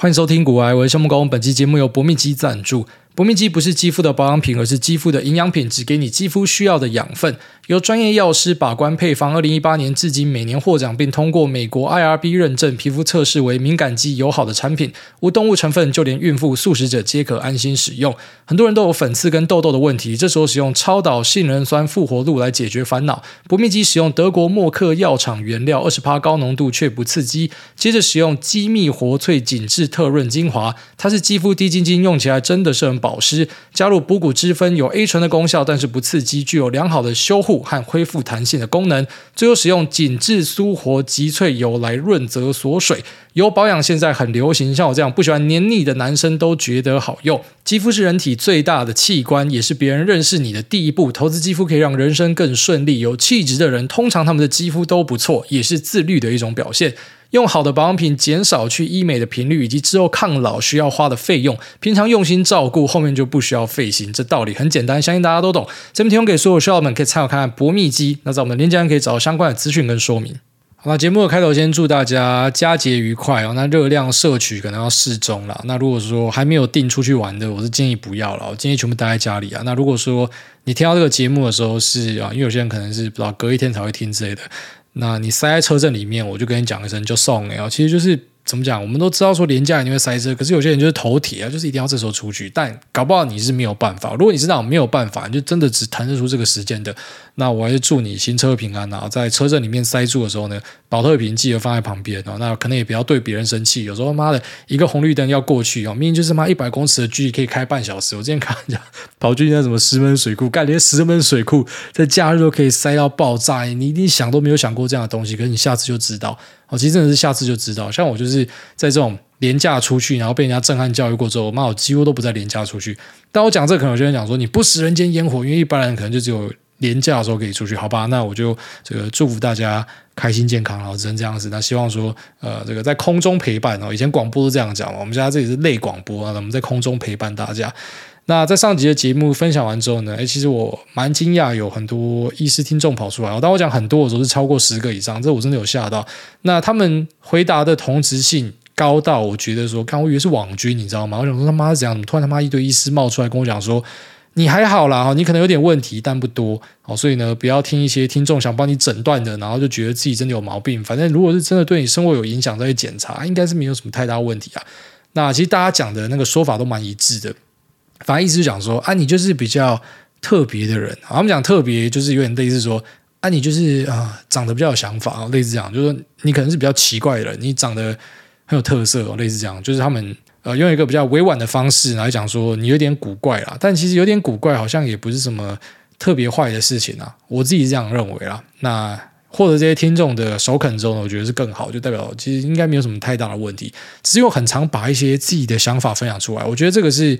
欢迎收听股癌，我是夏慕工。本期节目由博蜜肌赞助。博蜜肌不是肌肤的保养品，而是肌肤的营养品，只给你肌肤需要的养分。由专业药师把关配方，二零一八年至今每年获奖，并通过美国 IRB 认证，皮肤测试为敏感肌友好的产品，无动物成分，就连孕妇、素食者皆可安心使用。很多人都有粉刺跟痘痘的问题，这时候使用超导杏仁酸复活露来解决烦恼。博蜜肌使用德国默克药厂原料，二十帕高浓度却不刺激。接着使用肌密活萃紧致特润精华，它是肌肤滴晶晶，用起来真的是很保保湿。加入补骨脂分，有 A 醇的功效，但是不刺激，具有良好的修护和恢复弹性的功能。最后使用紧致舒活极萃油来润泽锁水。油保养现在很流行，像我这样不喜欢黏腻的男生都觉得好用。肌肤是人体最大的器官，也是别人认识你的第一步。投资肌肤可以让人生更顺利。有气质的人，通常他们的肌肤都不错，也是自律的一种表现。用好的保养品，减少去医美的频率，以及之后抗老需要花的费用。平常用心照顾，后面就不需要费心。这道理很简单，相信大家都懂。这边提供给所有需要们可以参考看看博蜜肌。那在我们的链接上可以找到相关的资讯跟说明。好，了节目的开头先祝大家佳节愉快哦。那热量摄取可能要适中了。那如果说还没有定出去玩的，我是建议不要了。我建议全部待在家里啊。那如果说你听到这个节目的时候是啊，因为有些人可能是不知道隔一天才会听之类的。那你塞在车阵里面，我就跟你讲一声就送了。其实就是。怎么讲？我们都知道说廉价一定会塞车，可是有些人就是头铁啊，就是一定要这时候出去。但搞不好你是没有办法。如果你是那种没有办法，你就真的只腾得出这个时间的，那我还是祝你行车平安啊！在车阵里面塞住的时候呢，保特瓶记得放在旁边哦。那可能也不要对别人生气。有时候妈的一个红绿灯要过去哦，明明就是妈一百公尺的距离可以开半小时。我之前看人家跑去那什么石门水库，干连石门水库在假日都可以塞到爆炸，你一定想都没有想过这样的东西。可是你下次就知道。哦，其实真的是下次就知道。像我就是在这种廉价出去，然后被人家震撼教育过之后，妈，我几乎都不再廉价出去。但我讲这，可能有些人讲说你不食人间烟火，因为一般人可能就只有廉价的时候可以出去，好吧？那我就这个祝福大家开心健康，然后只能这样子。那希望说，呃，这个在空中陪伴哦。以前广播都这样讲嘛，我们现在这里是类广播啊，我们在空中陪伴大家。那在上集的节目分享完之后呢，诶，其实我蛮惊讶，有很多医师听众跑出来。当我讲很多的时候，是超过十个以上，这我真的有吓到。那他们回答的同质性高到，我觉得说，刚我以为是网军，你知道吗？我想说他妈是怎样？怎么突然他妈一堆医师冒出来跟我讲说，你还好啦，你可能有点问题，但不多。好，所以呢，不要听一些听众想帮你诊断的，然后就觉得自己真的有毛病。反正如果是真的对你生活有影响，再去检查，应该是没有什么太大问题啊。那其实大家讲的那个说法都蛮一致的。反正意思就讲说，啊，你就是比较特别的人。好，我们讲特别，就是有点类似说，啊，你就是啊、长得比较有想法，类似这样，就是说你可能是比较奇怪的人，你长得很有特色，类似这样，就是他们呃用一个比较委婉的方式来讲说，你有点古怪啦。但其实有点古怪，好像也不是什么特别坏的事情啊。我自己是这样认为啦。那获得这些听众的首肯之后呢，我觉得是更好，就代表其实应该没有什么太大的问题。只有很常把一些自己的想法分享出来，我觉得这个是。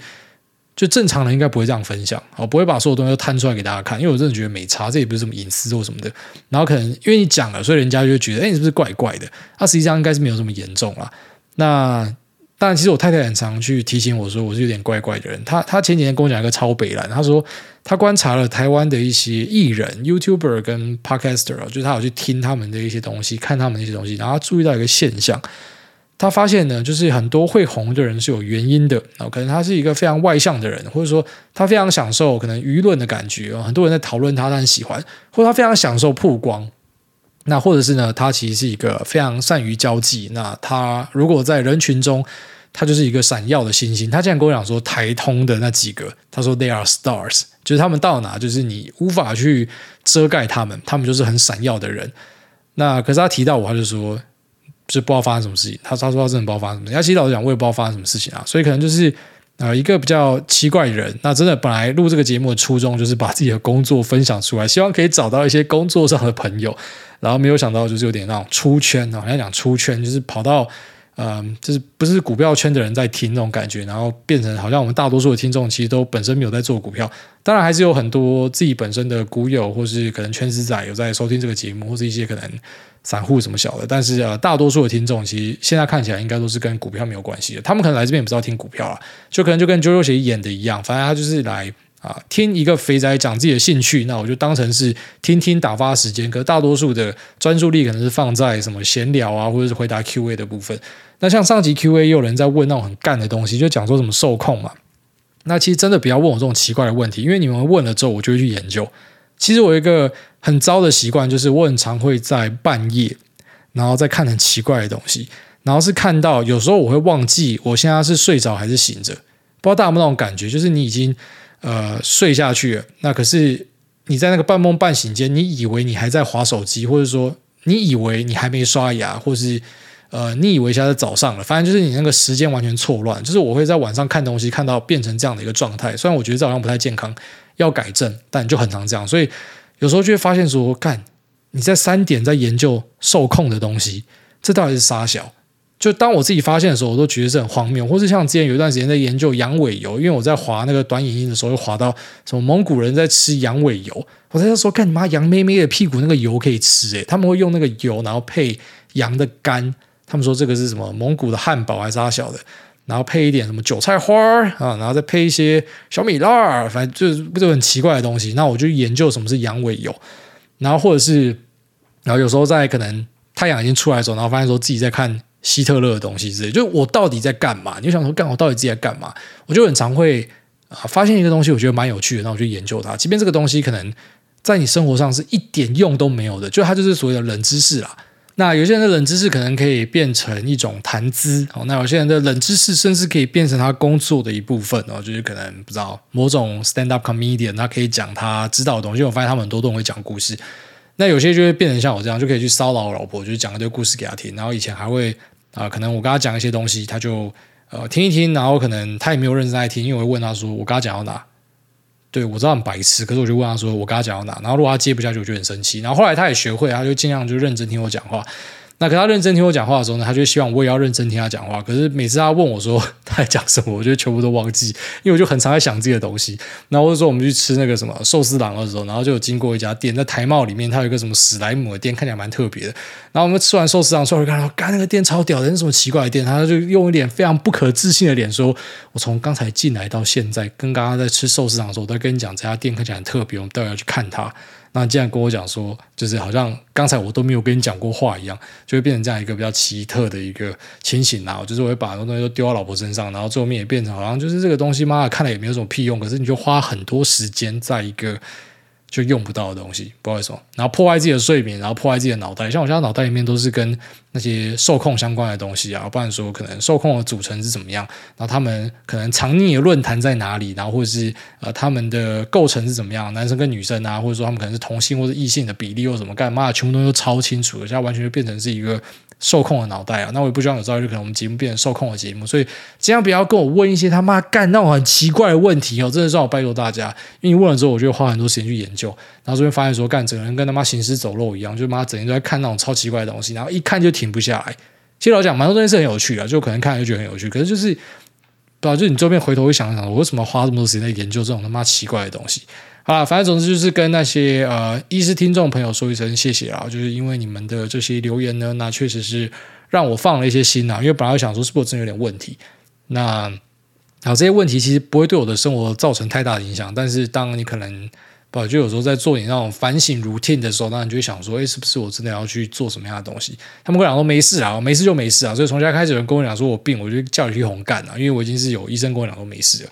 就正常人应该不会这样分享，我不会把所有东西都摊出来给大家看，因为我真的觉得没差，这也不是什么隐私或什么的。然后可能因为你讲了，所以人家就觉得，哎，你是不是怪怪的？那、实际上应该是没有这么严重啦。那当然，其实我太太很常去提醒我说，我是有点怪怪的人。她她前几天跟我讲一个超北蓝，她说她观察了台湾的一些艺人、YouTuber 跟 Podcaster，就是她有去听他们的一些东西，看他们的一些东西，然后她注意到一个现象。他发现呢，就是很多会红的人是有原因的啊，可能他是一个非常外向的人，或者说他非常享受可能舆论的感觉，很多人在讨论他，他很喜欢，或者他非常享受曝光。那或者是呢，他其实是一个非常善于交际。那他如果在人群中，他就是一个闪耀的星星。他竟然跟我讲说，台通的那几个，他说 they are stars，就是他们到哪，就是你无法去遮盖他们，他们就是很闪耀的人。那可是他提到我，他就说。就不知道发生什么事情，他他说他真的不知道发生什么事情。他其实老实讲，我也不知道发生什么事情啊。所以可能就是呃一个比较奇怪的人。那真的本来录这个节目的初衷就是把自己的工作分享出来，希望可以找到一些工作上的朋友。然后没有想到就是有点那种出圈啊，好像讲出圈就是跑到。嗯，就是不是股票圈的人在听那种感觉，然后变成好像我们大多数的听众其实都本身没有在做股票，当然还是有很多自己本身的股友或是可能圈子仔有在收听这个节目，或是一些可能散户什么小的，但是呃，大多数的听众其实现在看起来应该都是跟股票没有关系的，他们可能来这边也不知道听股票啊，就可能就跟 JoJo 鞋演的一样，反正他就是来啊，听一个肥仔讲自己的兴趣，那我就当成是听听打发时间。可大多数的专注力可能是放在什么闲聊啊，或者是回答 Q&A 的部分。那像上集 Q&A 也有人在问那种很干的东西，就讲说什么受控嘛。那其实真的不要问我这种奇怪的问题，因为你们问了之后，我就会去研究。其实我有一个很糟的习惯，就是我很常会在半夜，然后再看很奇怪的东西，然后是看到有时候我会忘记我现在是睡着还是醒着。不知道大家有没有那种感觉，就是你已经。呃，睡下去了，那可是你在那个半梦半醒间，你以为你还在划手机，或者说你以为你还没刷牙，或是呃，你以为现在是早上了，反正就是你那个时间完全错乱。就是我会在晚上看东西，看到变成这样的一个状态。虽然我觉得这好像不太健康，要改正，但就很常这样。所以有时候就会发现说，干你在三点在研究受控的东西，这到底是啥小？就当我自己发现的时候，我都觉得是很荒谬，或是像之前有一段时间在研究羊尾油，因为我在滑那个短影音的时候，会滑到什么蒙古人在吃羊尾油，我在说，干你妈羊妹妹的屁股那个油可以吃诶，他们会用那个油，然后配羊的肝，他们说这个是什么蒙古的汉堡还是啥小的，然后配一点什么韭菜花啊，然后再配一些小米辣，反正就是就很奇怪的东西。那我就研究什么是羊尾油，然后或者是，然后有时候在可能太阳已经出来的时候，然后发现说自己在看。希特勒的东西之类，就我到底在干嘛？你就想说，干我到底自己在干嘛？我就很常会啊，发现一个东西，我觉得蛮有趣的，那我就研究它。即便这个东西可能在你生活上是一点用都没有的，就它就是所谓的冷知识啦。那有些人的冷知识可能可以变成一种谈资哦，那有些人的冷知识甚至可以变成他工作的一部分哦，就是可能不知道某种 stand up comedian，他可以讲他知道的东西。我发现他们很多都会讲故事。那有些就会变成像我这样，就可以去骚扰老婆，就是讲一堆故事给她听。然后以前还会啊、可能我跟她讲一些东西，她就呃听一听，然后可能她也没有认真在听，因为我会问她说我跟她讲到哪。对，我知道很白痴，可是我就问他说我跟他讲到哪。然后如果他接不下去，我就很生气。然后后来他也学会，他就尽量就认真听我讲话。那可他认真听我讲话的时候呢，他就希望我也要认真听他讲话。可是每次他问我说他在讲什么，我就全部都忘记，因为我就很常在想这些东西。然后或者说我们去吃那个什么寿司郎的时候，然后就有经过一家店，在台贸里面，它有一个什么史莱姆的店，看起来蛮特别的。然后我们吃完寿司郎出来看到，干那个店超屌的，那什么奇怪的店？他就用一脸非常不可置信的脸说：“我从刚才进来到现在，跟刚刚在吃寿司郎的时候，我都在跟你讲这家店看起来很特别，我们待会要去看它。”那既然跟我讲说，就是好像刚才我都没有跟你讲过话一样，就会变成这样一个比较奇特的一个情形啦啊。就是我会把很多东西都丢到老婆身上，然后最后面也变成好像就是这个东西，妈的看了也没有什么屁用，可是你就花很多时间在一个。就用不到的东西，不好意思，然后破坏自己的睡眠，然后破坏自己的脑袋。像我现在脑袋里面都是跟那些受控相关的东西啊，不然说可能受控的组成是怎么样，然后他们可能藏匿的论坛在哪里，然后或者是呃他们的构成是怎么样，男生跟女生啊，或者说他们可能是同性或者异性的比例又怎么干嘛，全部东西都超清楚的，现在完全就变成是一个。受控的脑袋啊，那我也不希望有朝一日可能我们节目变成受控的节目，所以尽量不要跟我问一些他妈干那种很奇怪的问题哦，真的是让我拜托大家，因为你问了之后，我就会花很多时间去研究，然后这边发现说干整个人跟他妈行尸走肉一样，就妈整天都在看那种超奇怪的东西，然后一看就停不下来。其实老讲蛮多东西是很有趣的，就可能看就觉得很有趣，可是就是不知道，就你周边回头会想一想，我为什么花这么多时间在研究这种他妈奇怪的东西？啊，反正总之就是跟那些呃，医师听众朋友说一声谢谢啊，就是因为你们的这些留言呢，那确实是让我放了一些心呐、啊。因为本来想说是不是真的有点问题，那然后这些问题其实不会对我的生活造成太大的影响，但是当你可能不就有时候在做你那种反省 routine 的时候，那你就想说，哎，是不是我真的要去做什么样的东西？他们跟我讲说没事啊，没事就没事啊。所以从现在开始有人跟我讲说我病，我就叫你去红干啊，因为我已经是有医生跟我讲说没事了。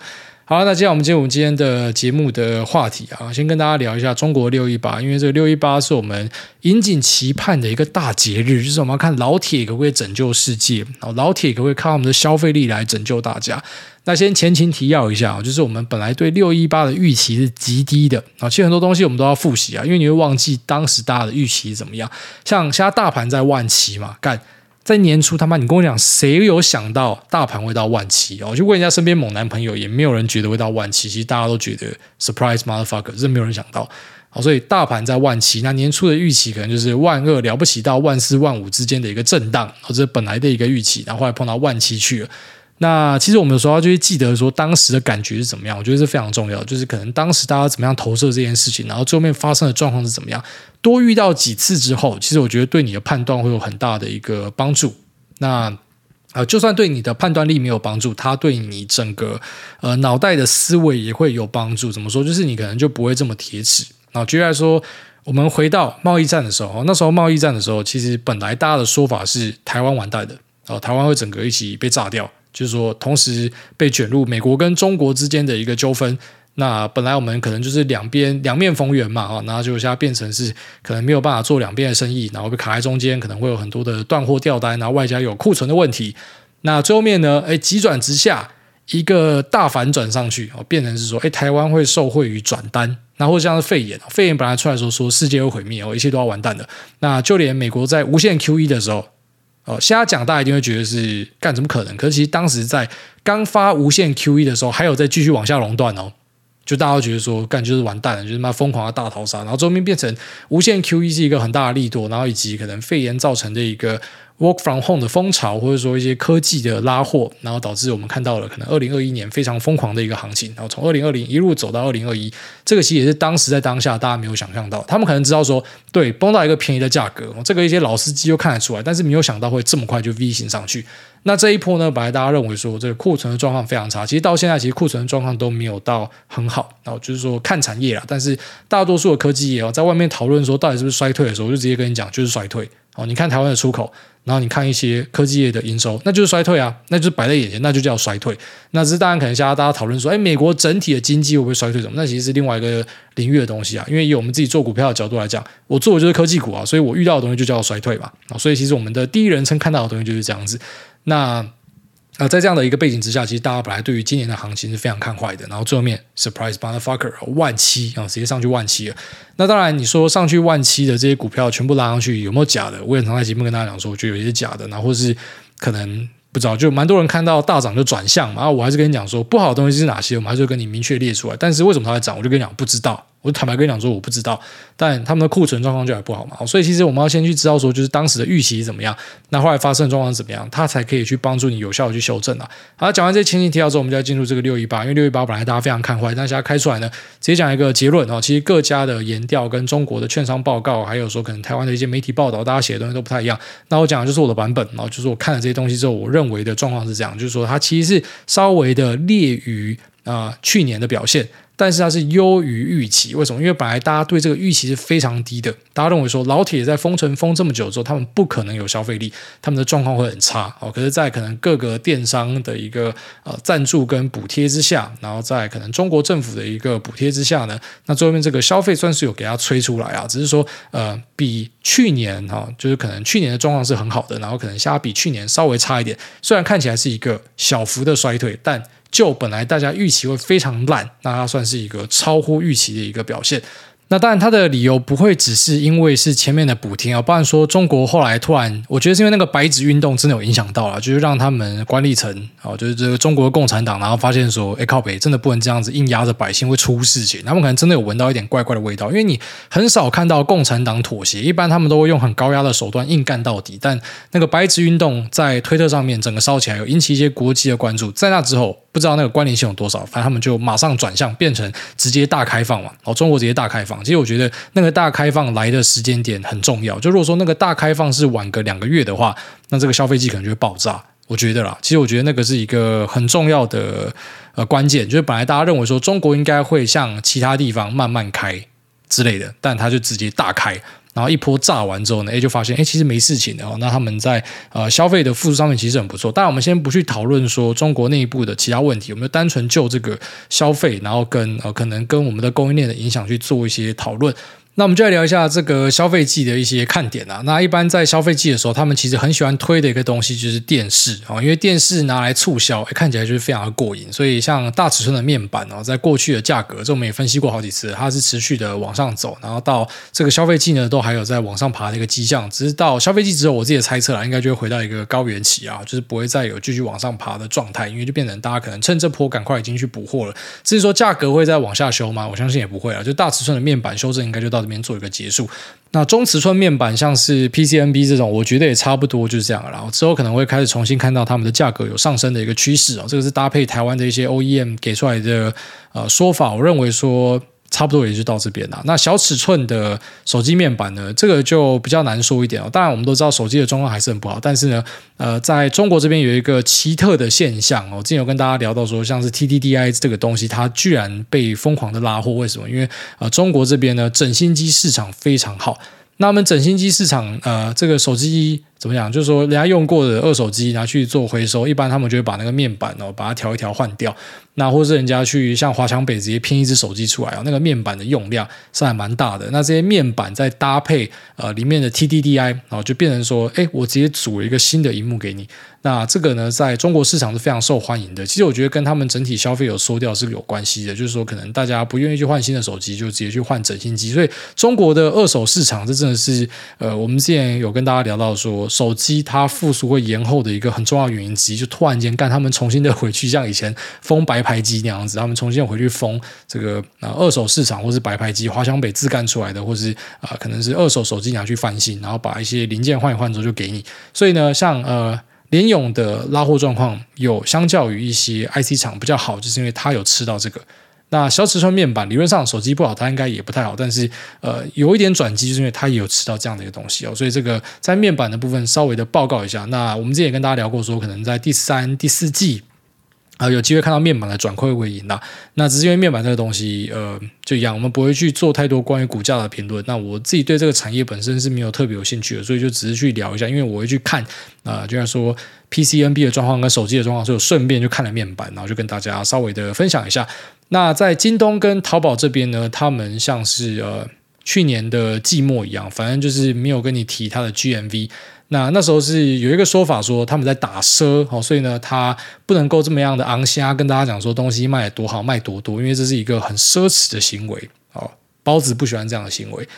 好，那接下来我们进入我们今天的节目的话题啊，先跟大家聊一下中国六一八，因为这个六一八是我们引颈期盼的一个大节日，就是我们要看老铁可不可以拯救世界，然后老铁可不可以靠我们的消费力来拯救大家。那先前情提要一下，就是我们本来对六一八的预期是极低的啊，其实很多东西我们都要复习啊，因为你会忘记当时大家的预期怎么样。像现在大盘在万七嘛，干。在年初，他妈，你跟我讲，谁有想到大盘会到万七？我就问人家身边猛男朋友，也没有人觉得会到万七。其实大家都觉得 surprise motherfucker，是没有人想到。好，所以大盘在万七，那年初的预期可能就是万二了不起到万四万五之间的一个震荡，或者本来的一个预期，然后后来碰到万七去了。那其实我们有时候就会记得说当时的感觉是怎么样，我觉得是非常重要。就是可能当时大家怎么样投射这件事情，然后最后面发生的状况是怎么样。多遇到几次之后，其实我觉得对你的判断会有很大的一个帮助。那呃，就算对你的判断力没有帮助，它对你整个呃脑袋的思维也会有帮助。怎么说？就是你可能就不会这么铁齿。然后举来说，我们回到贸易战的时候，那时候贸易战的时候，其实本来大家的说法是台湾完蛋的，哦，台湾会整个一起被炸掉，就是说同时被卷入美国跟中国之间的一个纠纷。那本来我们可能就是两边两面逢源嘛，啊，然后就现在变成是可能没有办法做两边的生意，然后被卡在中间，可能会有很多的断货掉单，然后外加有库存的问题。那最后面呢，哎，急转直下，一个大反转上去，变成是说，哎，台湾会受惠于转单。那或者像是肺炎，肺炎本来出来的时候说世界会毁灭哦，一切都要完蛋的。那就连美国在无限 QE 的时候，哦，现在讲大家一定会觉得是干怎么可能？可是其实当时在刚发无限 QE 的时候，还有在继续往下熔断哦。就大家都觉得说干就是完蛋了，就是妈疯狂的大逃杀，然后最后面变成无限 QE 是一个很大的利多，然后以及可能肺炎造成的一个。Work from home 的风潮，或者说一些科技的拉货，然后导致我们看到了可能二零二一年非常疯狂的一个行情，然后从二零二零一路走到二零二一，这个其实也是当时在当下大家没有想象到，他们可能知道说对崩到一个便宜的价格，这个一些老司机又看得出来，但是没有想到会这么快就 V 型上去。那这一波呢，本来大家认为说这个库存的状况非常差，其实到现在其实库存的状况都没有到很好，然后就是说看产业啦，但是大多数的科技业哦，在外面讨论说到底是不是衰退的时候，我就直接跟你讲就是衰退哦，你看台湾的出口。然后你看一些科技业的营收，那就是衰退啊，那就是摆在眼前，那就叫衰退。那这是当然可能现在大家讨论说，哎，美国整体的经济会不会衰退？什么？那其实是另外一个领域的东西啊。因为以我们自己做股票的角度来讲，我做的就是科技股啊，所以我遇到的东西就叫衰退嘛。啊，所以其实我们的第一人称看到的东西就是这样子。那。啊、在这样的一个背景之下，其实大家本来对于今年的行情是非常看坏的，然后最后面 surprise motherfucker 万七啊，直接上去万七了。那当然，你说上去万七的这些股票全部拉上去，有没有假的？我也常在节目跟大家讲说，我觉得有些假的，然后或是可能不知道，就蛮多人看到大涨就转向嘛。然后我还是跟你讲说，不好的东西是哪些，我们还是跟你明确列出来。但是为什么它会涨，我就跟你讲不知道。我坦白跟你讲说，我不知道，但他们的库存状况就还不好嘛，所以其实我们要先去知道说，就是当时的预期怎么样，那后来发生的状况怎么样，它才可以去帮助你有效的去修正啊。好，讲完这些前提提到之后，我们就要进入这个六一八，因为六一八本来大家非常看坏，但现在开出来呢，直接讲一个结论哦，其实各家的研调跟中国的券商报告，还有说可能台湾的一些媒体报道，大家写的东西都不太一样。那我讲的就是我的版本，然后就是我看了这些东西之后，我认为的状况是这样，就是说它其实是稍微的劣于啊、去年的表现。但是它是优于预期，为什么？因为本来大家对这个预期是非常低的，大家认为说老铁在封城封这么久之后，他们不可能有消费力，他们的状况会很差哦。可是，在可能各个电商的一个呃赞助跟补贴之下，然后在可能中国政府的一个补贴之下呢，那最后面这个消费算是有给它催出来啊，只是说呃比去年哈、就是可能去年的状况是很好的，然后可能现在比去年稍微差一点，虽然看起来是一个小幅的衰退，但。就本来大家预期会非常烂，那它算是一个超乎预期的一个表现。那当然，他的理由不会只是因为是前面的补贴啊，不然说中国后来突然，我觉得是因为那个白纸运动真的有影响到了，就是让他们管理层啊，就是这个中国共产党，然后发现说，哎靠北，真的不能这样子硬压着百姓会出事情，他们可能真的有闻到一点怪怪的味道，因为你很少看到共产党妥协，一般他们都会用很高压的手段硬干到底，但那个白纸运动在推特上面整个烧起来，有引起一些国际的关注，在那之后。不知道那个关联性有多少，反正他们就马上转向变成直接大开放嘛。哦，中国直接大开放。其实我觉得那个大开放来的时间点很重要。就如果说那个大开放是晚个两个月的话，那这个消费季可能就会爆炸。我觉得啦，其实我觉得那个是一个很重要的呃关键。就是本来大家认为说中国应该会像其他地方慢慢开之类的，但它就直接大开。然后一波炸完之后呢，哎，就发现哎，其实没事情的哦。那他们在呃消费的复苏上面其实很不错。但我们先不去讨论说中国内部的其他问题，我们就单纯就这个消费，然后跟呃可能跟我们的供应链的影响去做一些讨论。那我们就来聊一下这个消费季的一些看点啊。那一般在消费季的时候，他们其实很喜欢推的一个东西就是电视啊，因为电视拿来促销，看起来就是非常的过瘾。所以像大尺寸的面板哦，在过去的价格，这我们也分析过好几次，它是持续的往上走，然后到这个消费季呢，都还有在往上爬的一个迹象。只是到消费季之后，我自己的猜测啦，应该就会回到一个高原期啊，就是不会再有继续往上爬的状态，因为就变成大家可能趁这波赶快已经去补货了。至于说价格会再往下修吗？我相信也不会啊，就大尺寸的面板修正应该就到这边做一个结束。那中尺寸面板像是 PCNB 这种，我觉得也差不多就是这样了。然后之后可能会开始重新看到他们的价格有上升的一个趋势啊。这个是搭配台湾的一些 OEM 给出来的呃说法。我认为说差不多也就到这边了。那小尺寸的手机面板呢，这个就比较难说一点哦。当然，我们都知道手机的状况还是很不好，但是呢，呃，在中国这边有一个奇特的现象哦。之前有跟大家聊到说，像是 TDDI 这个东西，它居然被疯狂的拉货，为什么？因为呃，中国这边呢，整新机市场非常好。那我们整新机市场，呃，这个手机。怎么讲？就是说，人家用过的二手机拿去做回收，一般他们就会把那个面板哦，把它调一调换掉。那或是人家去像华强北直接拼一只手机出来哦，那个面板的用量是还蛮大的。那这些面板再搭配呃里面的 TDDI，然后就变成说，哎，我直接组了一个新的萤幕给你。那这个呢，在中国市场是非常受欢迎的。其实我觉得跟他们整体消费有缩掉是有关系的。就是说，可能大家不愿意去换新的手机，就直接去换整新机。所以中国的二手市场，这真的是呃，我们之前有跟大家聊到说。手机它复苏会延后的一个很重要原因之一，就突然间干他们重新的回去，像以前封白牌机那样子，他们重新回去封这个啊二手市场，或是白牌机，华强北自干出来的，或是啊可能是二手手机拿去翻新，然后把一些零件换一换之后就给你。所以呢，像呃联咏的拉货状况有相较于一些 IC 厂比较好，就是因为它有吃到这个。那小尺寸面板理论上手机不好，它应该也不太好，但是呃有一点转机，就是因为它也有吃到这样的一个东西哦，所以这个在面板的部分稍微的报告一下。那我们之前也跟大家聊过说，可能在第三、第四季。啊，有机会看到面板的转亏为盈啦。那只是因为面板这个东西，呃，就一样，我们不会去做太多关于股价的评论。那我自己对这个产业本身是没有特别有兴趣的，所以就只是去聊一下。因为我会去看啊、就像说 PCNB 的状况跟手机的状况，所以我顺便就看了面板，然后就跟大家稍微的分享一下。那在京东跟淘宝这边呢，他们像是呃去年的季末一样，反正就是没有跟你提它的 GMV。那那时候是有一个说法说他们在打奢，哦，所以呢，他不能够这么样的昂虾跟大家讲说东西卖得多好卖多多，因为这是一个很奢侈的行为，哦，包子不喜欢这样的行为。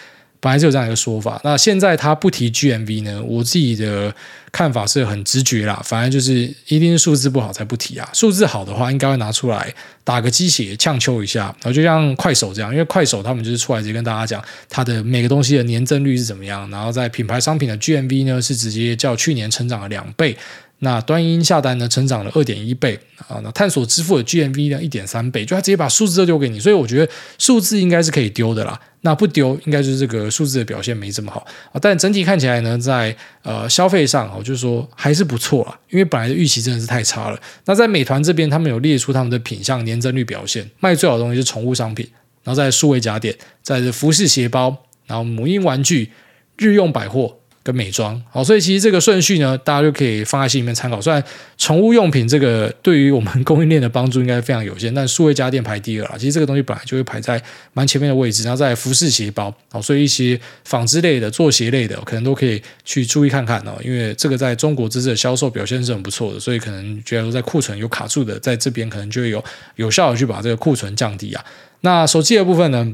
本来就有这样一个说法，那现在他不提 GMV 呢？我自己的看法是很直觉啦，反正就是一定是数字不好才不提啊。数字好的话，应该会拿出来打个鸡血呛秋一下，然后就像快手这样，因为快手他们就是出来直接跟大家讲它的每个东西的年增率是怎么样，然后在品牌商品的 GMV 呢是直接较去年成长了两倍。那端音下单呢，成长了二点一倍啊，那探索支付的 GMV 呢，一点三倍，就他直接把数字都丢给你，所以我觉得数字应该是可以丢的啦。那不丢，应该就是这个数字的表现没这么好啊。但整体看起来呢，在呃消费上，我就是说还是不错啦，因为本来的预期真的是太差了。那在美团这边，他们有列出他们的品项年增率表现，卖最好的东西是宠物商品，然后在数位家电，在服饰鞋包，然后母婴玩具，日用百货。跟美妆，好，所以其实这个顺序呢，大家就可以放在心里面参考。虽然宠物用品这个对于我们供应链的帮助应该非常有限，但数位家电排第二啦。其实这个东西本来就会排在蛮前面的位置，然后再服饰鞋包，好，所以一些纺织类的、做鞋类的，可能都可以去注意看看哦。因为这个在中国这次的销售表现是很不错的，所以可能觉得在库存有卡住的，在这边可能就会有有效的去把这个库存降低啊。那手机的部分呢？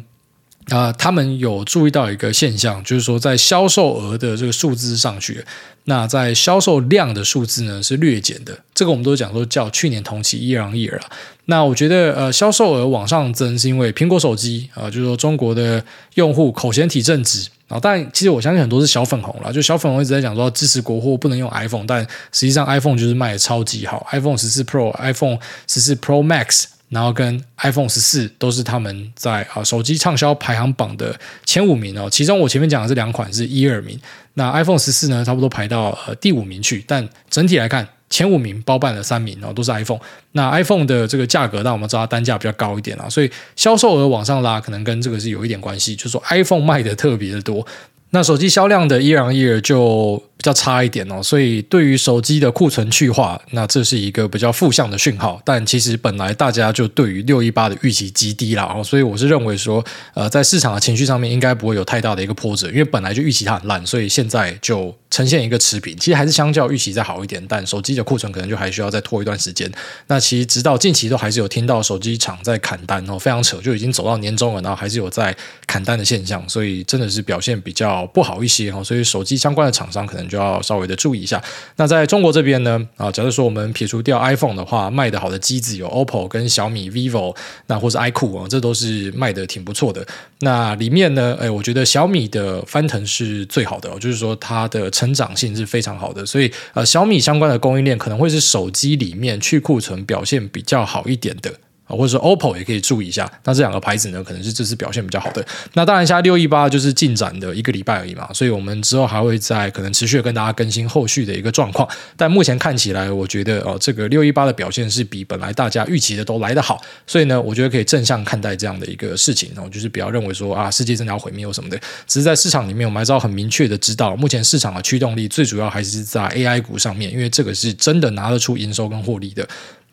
啊、他们有注意到一个现象，就是说在销售额的这个数字上去，那在销售量的数字呢是略减的。这个我们都讲说叫去年同期 year on year 啊。那我觉得呃销售额往上增是因为苹果手机啊、就是说中国的用户口嫌体正直啊。但其实我相信很多是小粉红啦，就小粉红一直在讲说支持国货不能用 iPhone，但实际上 iPhone 就是卖的超级好，iPhone 十四 Pro、iPhone 十四 Pro Max。然后跟 iPhone 十四都是他们在啊手机畅销排行榜的前五名哦，其中我前面讲的这两款是一二名，那 iPhone 十四呢差不多排到呃第五名去，但整体来看前五名包办了三名哦，都是 iPhone。那 iPhone 的这个价格，但我们知道它单价比较高一点啊，所以销售额往上拉，可能跟这个是有一点关系，就是说 iPhone 卖的特别的多。那手机销量的 year on year 就比较差一点哦，所以对于手机的库存去化，那这是一个比较负向的讯号。但其实本来大家就对于六一八的预期极低啦，哦，所以我是认为说，呃，在市场的情绪上面应该不会有太大的一个波折，因为本来就预期它很烂，所以现在就呈现一个持平。其实还是相较预期再好一点，但手机的库存可能就还需要再拖一段时间。那其实直到近期都还是有听到手机厂在砍单哦，非常扯，就已经走到年终了，然后还是有在砍单的现象，所以真的是表现比较不好一些哈。所以手机相关的厂商可能就要稍微的注意一下。那在中国这边呢，啊，假如说我们撇除掉 iPhone 的话，卖得好的机子有 OPPO 跟小米、vivo，那或是 iQOO 啊，这都是卖得挺不错的。那里面呢，哎，我觉得小米的翻腾是最好的，就是说它的成长性是非常好的。所以呃，小米相关的供应链可能会是手机里面去库存表现比较好一点的。啊，或者说 OPPO 也可以注意一下。那这两个牌子呢，可能是这次表现比较好的。那当然，现在六一八就是进展的一个礼拜而已嘛，所以我们之后还会再可能持续跟大家更新后续的一个状况。但目前看起来，我觉得哦，这个六一八的表现是比本来大家预期的都来得好，所以呢，我觉得可以正向看待这样的一个事情哦，就是不要认为说啊，世界真的要毁灭或什么的。只是在市场里面，我们还是要很明确的知道，目前市场的驱动力最主要还是在 AI 股上面，因为这个是真的拿得出营收跟获利的。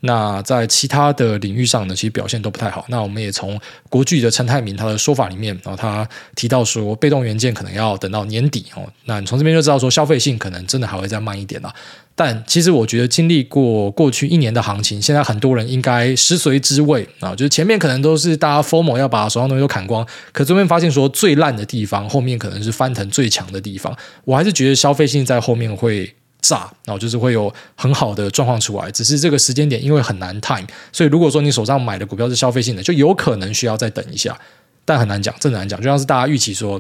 那在其他的领域上呢，其实表现都不太好。那我们也从国巨的陈泰明他的说法里面，然后他提到说，被动元件可能要等到年底哦。那你从这边就知道说，消费性可能真的还会再慢一点啦。但其实我觉得，经历过过去一年的行情，现在很多人应该食髓知味啊，就是前面可能都是大家 FOMO 要把手上东西都砍光，可这边发现说最烂的地方，后面可能是翻腾最强的地方。我还是觉得消费性在后面会。炸，然后就是会有很好的状况出来，只是这个时间点因为很难 time，所以如果说你手上买的股票是消费性的，就有可能需要再等一下，但很难讲，真的难讲。就像是大家预期说，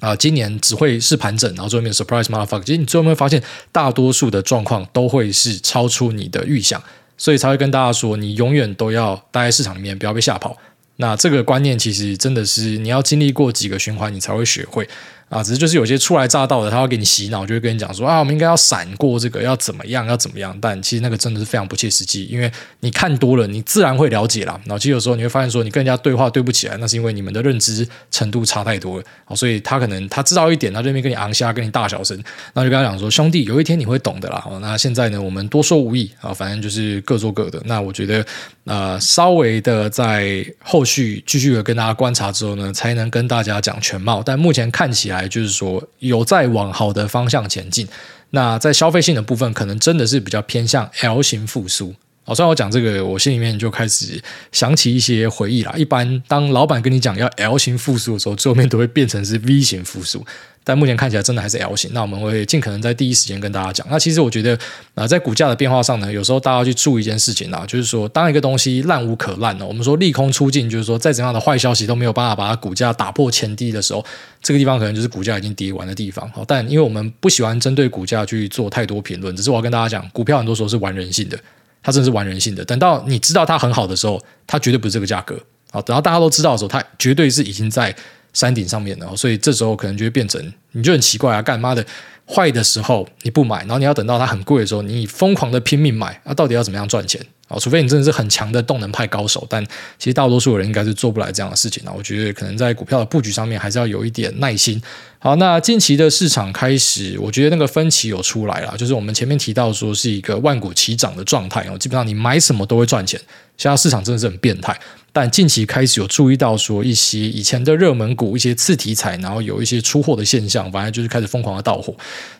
啊、今年只会是盘整，然后最后面 surprise mother fuck 其实你最后面发现大多数的状况都会是超出你的预想，所以才会跟大家说，你永远都要待在市场里面，不要被吓跑。那这个观念其实真的是你要经历过几个循环，你才会学会。啊，只是就是有些初来乍到的，他会给你洗脑，就会跟你讲说啊，我们应该要闪过这个，要怎么样，要怎么样。但其实那个真的是非常不切实际，因为你看多了，你自然会了解啦。然后其实有时候你会发现说，你跟人家对话对不起来，那是因为你们的认知程度差太多了。好，所以他可能他知道一点，他这边跟你昂虾，跟你大小声，那就跟他讲说，兄弟，有一天你会懂的啦。那现在呢，我们多说无益啊，反正就是各做各的。那我觉得，呃，稍微的在后续继续的跟大家观察之后呢，才能跟大家讲全貌。但目前看起来就是说。有在往好的方向前进，那在消费性的部分，可能真的是比较偏向 L 型复苏。好，虽然我讲这个，我心里面就开始想起一些回忆啦。一般当老板跟你讲要 L 型复苏的时候，最后面都会变成是 V 型复苏。但目前看起来真的还是 L 型，那我们会尽可能在第一时间跟大家讲。那其实我觉得啊、在股价的变化上呢，有时候大家要去注意一件事情啊，就是说，当一个东西烂无可烂呢，我们说利空出尽，就是说，再怎样的坏消息都没有办法把它股价打破前低的时候，这个地方可能就是股价已经跌完的地方。好，但因为我们不喜欢针对股价去做太多评论，只是我要跟大家讲，股票很多时候是玩人性的，它真的是玩人性的。等到你知道它很好的时候，它绝对不是这个价格。好，等到大家都知道的时候，它绝对是已经在。山顶上面了，所以这时候可能就会变成，你就很奇怪啊，干嘛的？坏的时候你不买，然后你要等到它很贵的时候，你疯狂的拼命买，那、到底要怎么样赚钱？啊，除非你真的是很强的动能派高手，但其实大多数人应该是做不来这样的事情啊。我觉得可能在股票的布局上面还是要有一点耐心。好，那近期的市场开始，我觉得那个分歧有出来了，就是我们前面提到说是一个万股齐涨的状态哦，基本上你买什么都会赚钱。现在市场真的是很变态，但近期开始有注意到说一些以前的热门股、一些次题材，然后有一些出货的现象，反正就是开始疯狂的到货。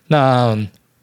那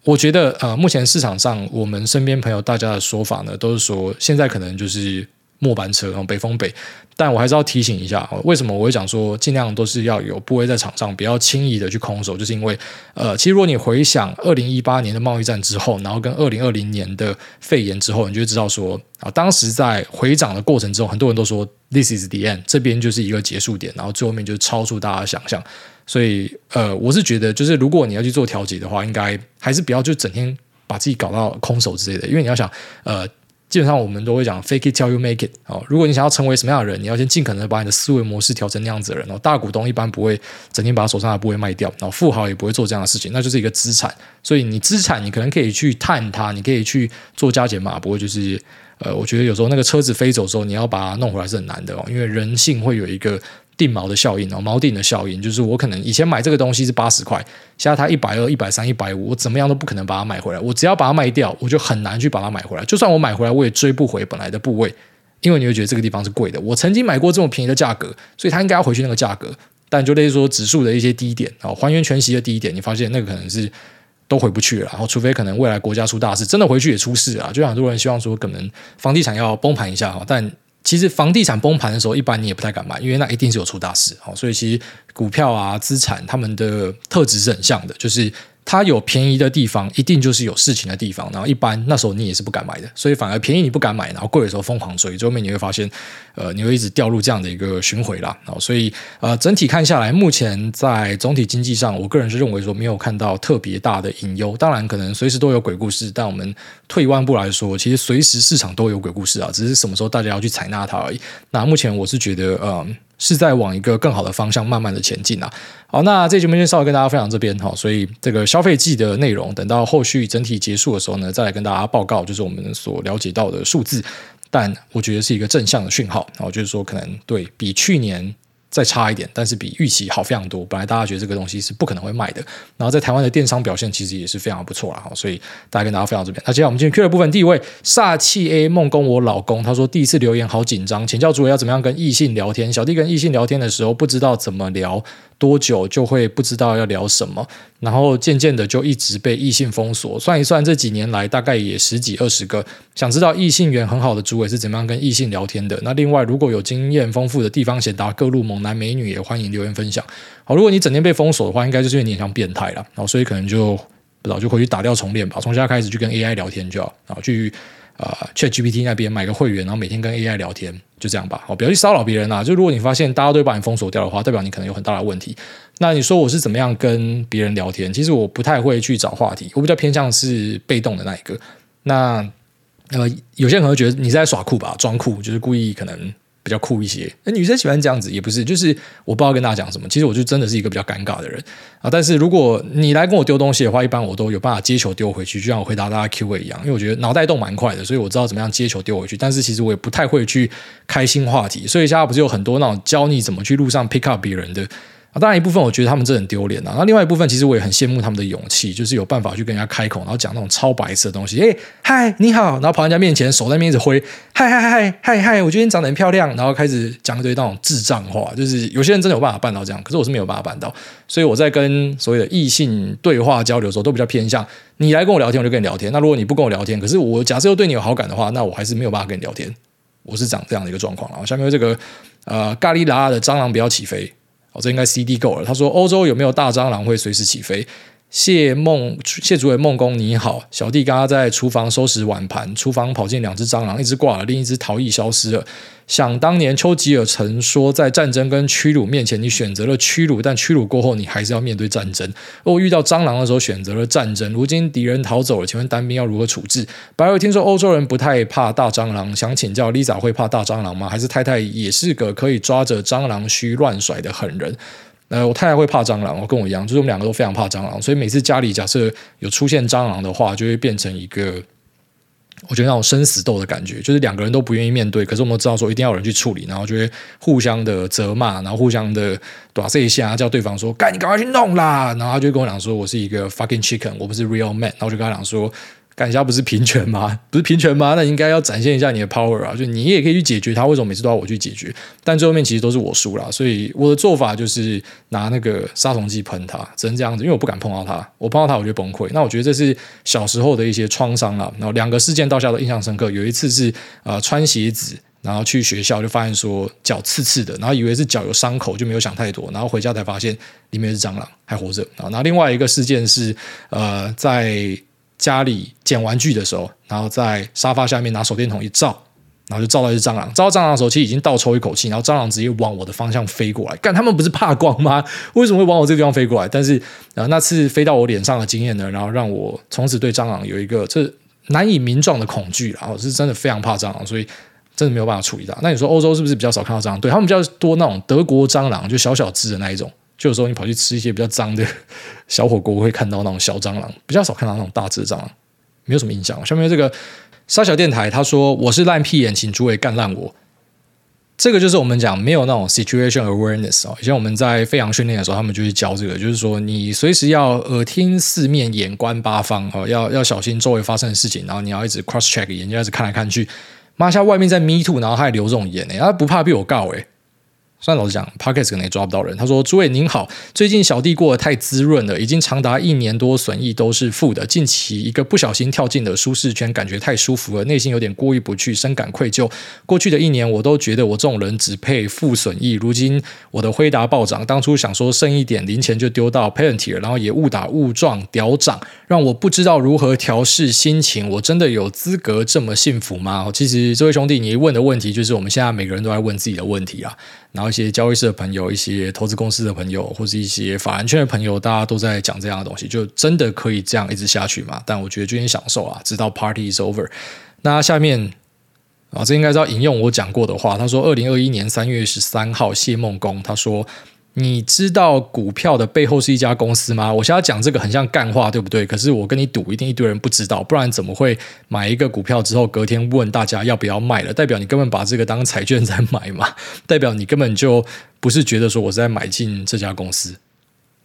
我觉得，呃，目前市场上，我们身边朋友大家的说法呢，都是说现在可能就是末班车，然后北风北。但我还是要提醒一下，为什么我会讲说尽量都是要有部位在场上，不要轻易的去空手，就是因为，呃，其实如果你回想二零一八年的贸易战之后，然后跟二零二零年的肺炎之后，你就知道说，啊，当时在回涨的过程中，很多人都说 this is the end，这边就是一个结束点，然后最后面就超出大家想象。所以，呃，我是觉得，就是如果你要去做调节的话，应该还是不要就整天把自己搞到空手之类的。因为你要想，呃，基本上我们都会讲 fake it till you make it 哦。如果你想要成为什么样的人，你要先尽可能把你的思维模式调成那样子的人哦。大股东一般不会整天把手上的部位卖掉，然后富豪也不会做这样的事情，那就是一个资产。所以你资产，你可能可以去探它，你可以去做加减码，不会就是，呃，我觉得有时候那个车子飞走的时候，你要把它弄回来是很难的哦，因为人性会有一个。定锚的效应哦，锚定的效应就是我可能以前买这个东西是八十块，现在它一百二、一百三、一百五，我怎么样都不可能把它买回来。我只要把它卖掉，我就很难去把它买回来。就算我买回来，我也追不回本来的部位，因为你会觉得这个地方是贵的。我曾经买过这么便宜的价格，所以它应该要回去那个价格。但就类似说指数的一些低点啊，还原全息的低点，你发现那个可能是都回不去了。然后除非可能未来国家出大事，真的回去也出事啊。就像很多人希望说，可能房地产要崩盘一下哈，但。其实房地产崩盘的时候，一般你也不太敢买，因为那一定是有出大事。所以其实股票啊、资产，他们的特质是很像的，就是它有便宜的地方，一定就是有事情的地方。然后一般那时候你也是不敢买的，所以反而便宜你不敢买，然后贵的时候疯狂追，最后面你会发现，呃，你会一直掉入这样的一个循环啦。然后所以呃，整体看下来，目前在总体经济上，我个人是认为说没有看到特别大的隐忧。当然，可能随时都有鬼故事，但我们退一万步来说，其实随时市场都有鬼故事啊，只是什么时候大家要去采纳它而已。那目前我是觉得，嗯、呃。是在往一个更好的方向慢慢的前进啊。好，那这节目就稍微跟大家分享这边哈，所以这个消费季的内容，等到后续整体结束的时候呢，再来跟大家报告，就是我们所了解到的数字。但我觉得是一个正向的讯号，然后就是说可能对比去年。再差一点，但是比预期好非常多。本来大家觉得这个东西是不可能会卖的，然后在台湾的电商表现其实也是非常不错了。所以大家跟大家分享这边。那接下来我们进入 Q 的部分，第一位煞气 A 梦工我老公，他说第一次留言好紧张，请教主委要怎么样跟异性聊天。小弟跟异性聊天的时候不知道怎么聊。多久就会不知道要聊什么，然后渐渐的就一直被异性封锁。算一算，这几年来大概也十几二十个。想知道异性缘很好的主委是怎么样跟异性聊天的？那另外，如果有经验丰富的地方贤达各路猛男美女，也欢迎留言分享。好，如果你整天被封锁的话，应该就是因为你像变态了，然后所以可能就不知道就回去打掉重练吧，从现在开始去跟 AI 聊天就好，然后去。啊、呃、，ChatGPT 那边买个会员，然后每天跟 AI 聊天，就这样吧。好，不要去骚扰别人啊。就如果你发现大家都把你封锁掉的话，代表你可能有很大的问题。那你说我是怎么样跟别人聊天？其实我不太会去找话题，我比较偏向是被动的那一个。那呃，有些人可能觉得你是在耍酷吧，装酷，就是故意可能。比较酷一些，那女生喜欢这样子也不是，就是我不知道跟大家讲什么。其实我就真的是一个比较尴尬的人啊。但是如果你来跟我丢东西的话，一般我都有办法接球丢回去，就像我回答大家 Q&A 一样。因为我觉得脑袋动蛮快的，所以我知道怎么样接球丢回去。但是其实我也不太会去开新话题，所以现在不是有很多那种教你怎么去路上 pick up 别人的。当然一部分我觉得他们真很丢脸啊，那另外一部分其实我也很羡慕他们的勇气，就是有办法去跟人家开口，然后讲那种超白痴的东西。哎，嗨，你好，然后跑人家面前，手在那边一直挥，嗨嗨嗨嗨嗨，我觉得你长得很漂亮，然后开始讲一堆那种智障话。就是有些人真的有办法办到这样，可是我是没有办法办到。所以我在跟所谓的异性对话交流的时候，都比较偏向你来跟我聊天，我就跟你聊天。那如果你不跟我聊天，可是我假设又对你有好感的话，那我还是没有办法跟你聊天。我是长这样的一个状况。然后下面这个呃咖喱拉的蟑螂不要起飞。这应该 CD 够了。他说：“欧洲有没有大蟑螂会随时起飞？”谢梦谢主委梦工你好，小弟刚刚在厨房收拾碗盘，厨房跑进两只蟑螂，一只挂了，另一只逃逸消失了。想当年丘吉尔曾说，在战争跟屈辱面前，你选择了屈辱，但屈辱过后，你还是要面对战争。而我遇到蟑螂的时候，选择了战争。如今敌人逃走了，请问单兵要如何处置？白伟听说欧洲人不太怕大蟑螂，想请教 Lisa 会怕大蟑螂吗？还是太太也是个可以抓着蟑螂须乱甩的狠人？呃，我太太会怕蟑螂，我跟我一样，就是我们两个都非常怕蟑螂，所以每次家里假设有出现蟑螂的话，就会变成一个我觉得那种生死斗的感觉，就是两个人都不愿意面对，可是我们知道说一定要有人去处理，然后就会互相的责骂，然后互相的打这一下，叫对方说：“干，你赶快去弄啦！”然后他就跟我讲说：“我是一个 fucking chicken，我不是 real man。”然后我就跟他讲说。干一下不是平权吗？不是平权吗？那应该要展现一下你的 power 啊！就你也可以去解决他，为什么每次都要我去解决？但最后面其实都是我输了，所以我的做法就是拿那个杀虫剂喷它，只能这样子，因为我不敢碰到它，我碰到它我就崩溃。那我觉得这是小时候的一些创伤了。然后两个事件到下都印象深刻。有一次是呃穿鞋子，然后去学校就发现说脚刺刺的，然后以为是脚有伤口，就没有想太多，然后回家才发现里面是蟑螂还活着啊。然后另外一个事件是呃在。家里捡玩具的时候，然后在沙发下面拿手电筒一照，然后就照到一只蟑螂。照到蟑螂的时候，其实已经倒抽一口气，然后蟑螂直接往我的方向飞过来。干，他们不是怕光吗？为什么会往我这个地方飞过来？但是，呃，那次飞到我脸上的经验呢，然后让我从此对蟑螂有一个这难以名状的恐惧。然后是真的非常怕蟑螂，所以真的没有办法处理它。那你说欧洲是不是比较少看到蟑螂？对，他们比较多那种德国蟑螂，就小小只的那一种。就有时候你跑去吃一些比较脏的小火锅，会看到那种小蟑螂，比较少看到那种大只蟑螂，没有什么印象。下面这个沙小电台他说：“我是烂屁眼，请诸位干烂我。”这个就是我们讲没有那种 situation awareness 哦。以前我们在飞扬训练的时候，他们就是教这个，就是说你随时要耳听四面，眼观八方哦，要要小心周围发生的事情，然后你要一直 cross check，眼睛一直看来看去。妈，像外面在 me too，然后他还留这种言呢，他不怕被我告诶然老实讲，Podcast 可能也抓不到人。他说：“诸位您好，最近小弟过得太滋润了，已经长达一年多损益都是负的。近期一个不小心跳进了舒适圈，感觉太舒服了，内心有点过意不去，深感愧疚。过去的一年，我都觉得我这种人只配负损益。如今我的辉达暴涨，当初想说剩一点零钱就丢到 Parentier，然后也误打误撞屌涨，让我不知道如何调试心情。我真的有资格这么幸福吗？其实这位兄弟，你问的问题就是我们现在每个人都在问自己的问题啊。”然后一些交易室的朋友，一些投资公司的朋友，或是一些法人圈的朋友，大家都在讲这样的东西，就真的可以这样一直下去吗？但我觉得就先享受啊，直到 party is over。那下面啊，这应该是要引用我讲过的话。他说，二零二一年三月十三号，谢孟恭他说。你知道股票的背后是一家公司吗？我现在讲这个很像干话，对不对？可是我跟你赌，一定一堆人不知道，不然怎么会买一个股票之后，隔天问大家要不要卖了？代表你根本把这个当彩券在买嘛？代表你根本就不是觉得说我是在买进这家公司。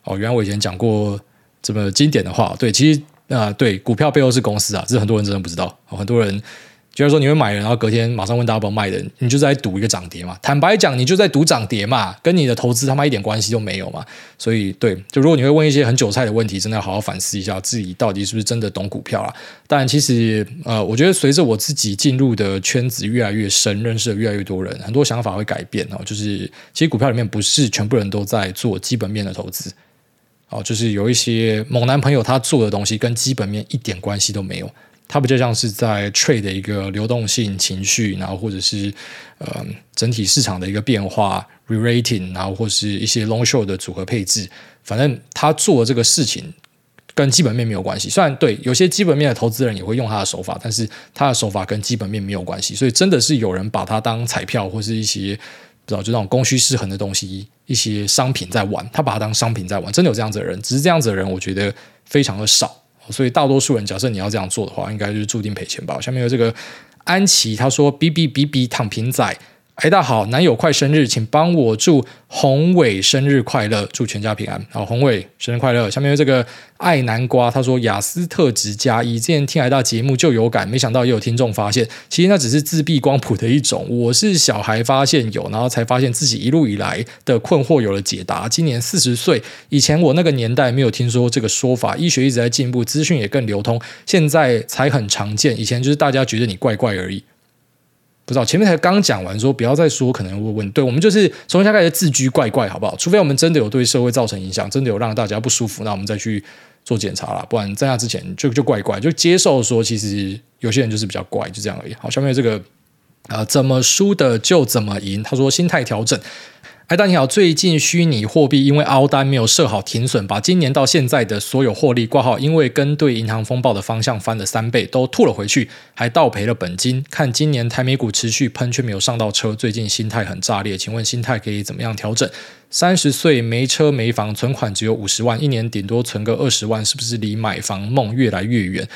哦，原来我以前讲过这么经典的话。对，其实啊、对，股票背后是公司啊，这很多人真的不知道。很多人。就是说你会买了，然后隔天马上问大家不卖的，你就在赌一个涨跌嘛。坦白讲，你就在赌涨跌嘛，跟你的投资他妈一点关系都没有嘛。所以，对，就如果你会问一些很韭菜的问题，真的要好好反思一下自己到底是不是真的懂股票啦。但其实，呃，我觉得随着我自己进入的圈子越来越深，认识的越来越多人，很多想法会改变哦。就是其实股票里面不是全部人都在做基本面的投资哦，就是有一些猛男朋友他做的东西跟基本面一点关系都没有。它不就像是在 trade 的一个流动性情绪，然后或者是呃整体市场的一个变化 re-rating，然后或是一些 long short 的组合配置，反正他做这个事情跟基本面没有关系。虽然对有些基本面的投资人也会用他的手法，但是他的手法跟基本面没有关系。所以真的是有人把它当彩票或是一些不知道就那种供需失衡的东西，一些商品在玩，他把它当商品在玩。真的有这样子的人，只是这样子的人，我觉得非常的少。所以大多数人，假设你要这样做的话，应该就是注定赔钱吧。下面有这个安琪，他说：“比比比比躺平仔。”哎，大家好，男友快生日，请帮我祝宏伟生日快乐，祝全家平安。好，宏伟生日快乐。下面这个爱南瓜，他说雅斯特质加一，之前听来大节目就有感，没想到也有听众发现，其实那只是自闭光谱的一种。我是小孩发现有，然后才发现自己一路以来的困惑有了解答。今年四十岁，以前我那个年代没有听说这个说法，医学一直在进步，资讯也更流通，现在才很常见。以前就是大家觉得你怪怪而已。不知道前面才刚讲完，说不要再说可能会问，对，我们就是从现在开始自居怪怪，好不好？除非我们真的有对社会造成影响，真的有让大家不舒服，那我们再去做检查了。不然在那之前就就怪怪，就接受说其实有些人就是比较怪，就这样而已。好，下面这个啊、怎么输的就怎么赢。他说心态调整。嗨，大家好。最近虚拟货币因为凹单没有设好停损，把今年到现在的所有获利挂号，因为跟对银行风暴的方向翻了三倍，都吐了回去，还倒赔了本金。看今年台美股持续喷，却没有上到车，最近心态很炸裂。请问心态可以怎么样调整？三十岁没车没房，存款只有五十万，一年顶多存个二十万，是不是离买房梦越来越远？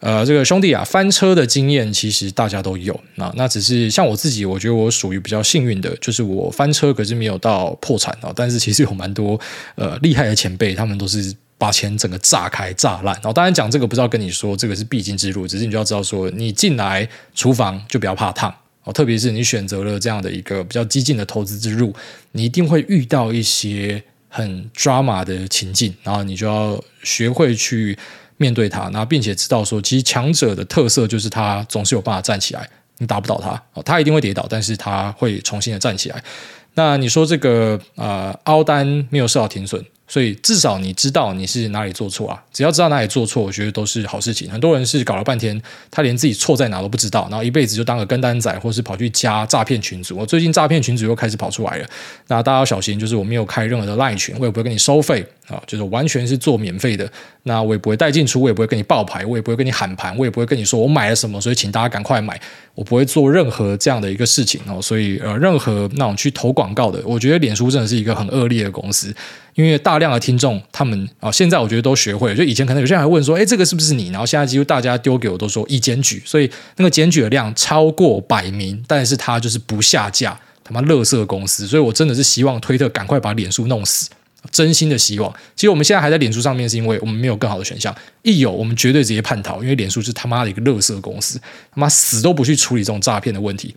呃，这个兄弟啊，翻车的经验其实大家都有啊。那只是像我自己，我觉得我属于比较幸运的，就是我翻车可是没有到破产啊。但是其实有蛮多呃厉害的前辈，他们都是把钱整个炸开炸烂。然后当然讲这个不知道跟你说这个是必经之路，只是你就要知道说，你进来厨房就不要怕烫哦。特别是你选择了这样的一个比较激进的投资之路，你一定会遇到一些很 drama 的情境，然后你就要学会去。面对它，然后并且知道说，其实强者的特色就是他总是有办法站起来，你打不倒他，哦，他一定会跌倒，但是他会重新的站起来。那你说这个呃，凹单没有设好停损。所以至少你知道你是哪里做错啊？只要知道哪里做错，我觉得都是好事情。很多人是搞了半天，他连自己错在哪都不知道，然后一辈子就当个跟单仔，或是跑去加诈骗群组。我最近诈骗群组又开始跑出来了，那大家要小心。就是我没有开任何的赖群，我也不会跟你收费啊，就是完全是做免费的。那我也不会带进出，我也不会跟你报牌，我也不会跟你喊盘，我也不会跟你说我买了什么，所以请大家赶快买。我不会做任何这样的一个事情哦。所以呃，任何那种去投广告的，我觉得脸书真的是一个很恶劣的公司。因为大量的听众，他们啊，现在我觉得都学会了。就以前可能有些人还问说：“哎，这个是不是你？”然后现在几乎大家丢给我都说已检举，所以那个检举的量超过百名，但是他就是不下架，他妈垃圾公司。所以我真的是希望推特赶快把脸书弄死，真心的希望。其实我们现在还在脸书上面，是因为我们没有更好的选项。一有，我们绝对直接叛逃，因为脸书是他妈的一个垃圾公司，他妈死都不去处理这种诈骗的问题。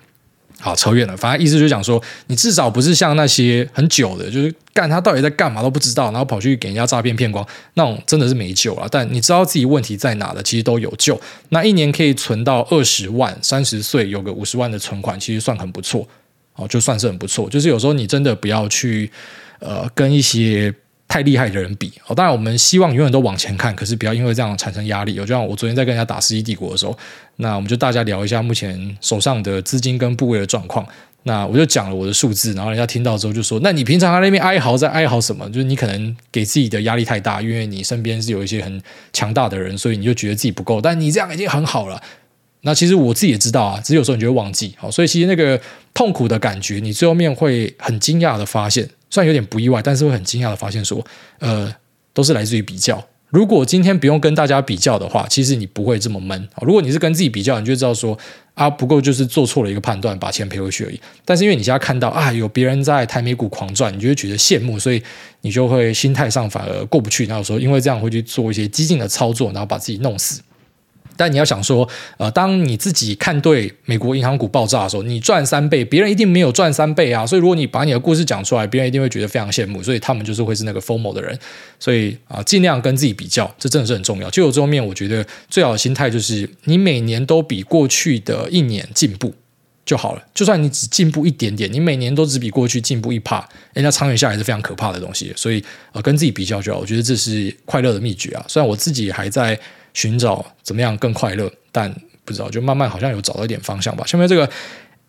好，扯远了，反正意思就讲说，你至少不是像那些很久的，就是干他到底在干嘛都不知道，然后跑去给人家诈骗骗光，那种真的是没救了。但你知道自己问题在哪的，其实都有救。那一年可以存到二十万，三十岁有个五十万的存款，其实算很不错。哦，就算是很不错。就是有时候你真的不要去呃跟一些。太厉害的人比哦，当然我们希望永远都往前看，可是不要因为这样产生压力。就像我昨天在跟人家打《世纪帝国》的时候，那我们就大家聊一下目前手上的资金跟部位的状况。那我就讲了我的数字，然后人家听到之后就说：“那你平常在那边哀嚎在哀嚎什么？就是你可能给自己的压力太大，因为你身边是有一些很强大的人，所以你就觉得自己不够。但你这样已经很好了。那其实我自己也知道啊，只是有时候你就会忘记。好，所以其实那个痛苦的感觉，你最后面会很惊讶的发现。”虽然有点不意外，但是会很惊讶的发现说，呃，都是来自于比较。如果今天不用跟大家比较的话，其实你不会这么闷。如果你是跟自己比较，你就知道说啊，不过就是做错了一个判断，把钱赔回去而已。但是因为你现在看到啊，有别人在台美股狂赚，你就会觉得羡慕，所以你就会心态上反而过不去。然后说，因为这样会去做一些激进的操作，然后把自己弄死。但你要想说，呃，当你自己看对美国银行股爆炸的时候，你赚三倍，别人一定没有赚三倍啊。所以如果你把你的故事讲出来，别人一定会觉得非常羡慕，所以他们就是会是那个 FOMO 的人。所以啊，尽量跟自己比较，这真的是很重要。就有这方面，我觉得最好的心态就是你每年都比过去的一年进步就好了。就算你只进步一点点，你每年都只比过去进步一趴，人家长远下来是非常可怕的东西。所以呃，跟自己比较就好，我觉得这是快乐的秘诀啊。虽然我自己还在。寻找怎么样更快乐，但不知道，就慢慢好像有找到一点方向吧。下面这个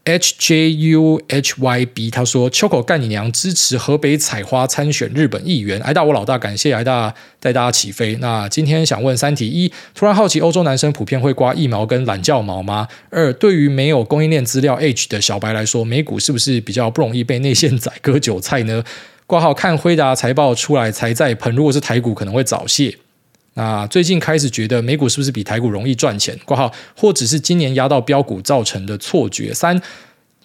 H J U H Y B 他说：“秋口干你娘，支持河北采花参选日本议员。”挨大我老大，感谢挨大带大家起飞。那今天想问三题：一，突然好奇，欧洲男生普遍会刮腋毛跟懒觉毛吗？二，对于没有供应链资料 H 的小白来说，美股是不是比较不容易被内线仔割韭菜呢？挂号看辉达财报出来才在喷，如果是台股可能会早泄。那最近开始觉得美股是不是比台股容易赚钱？挂号，或者是今年压到标股造成的错觉？三，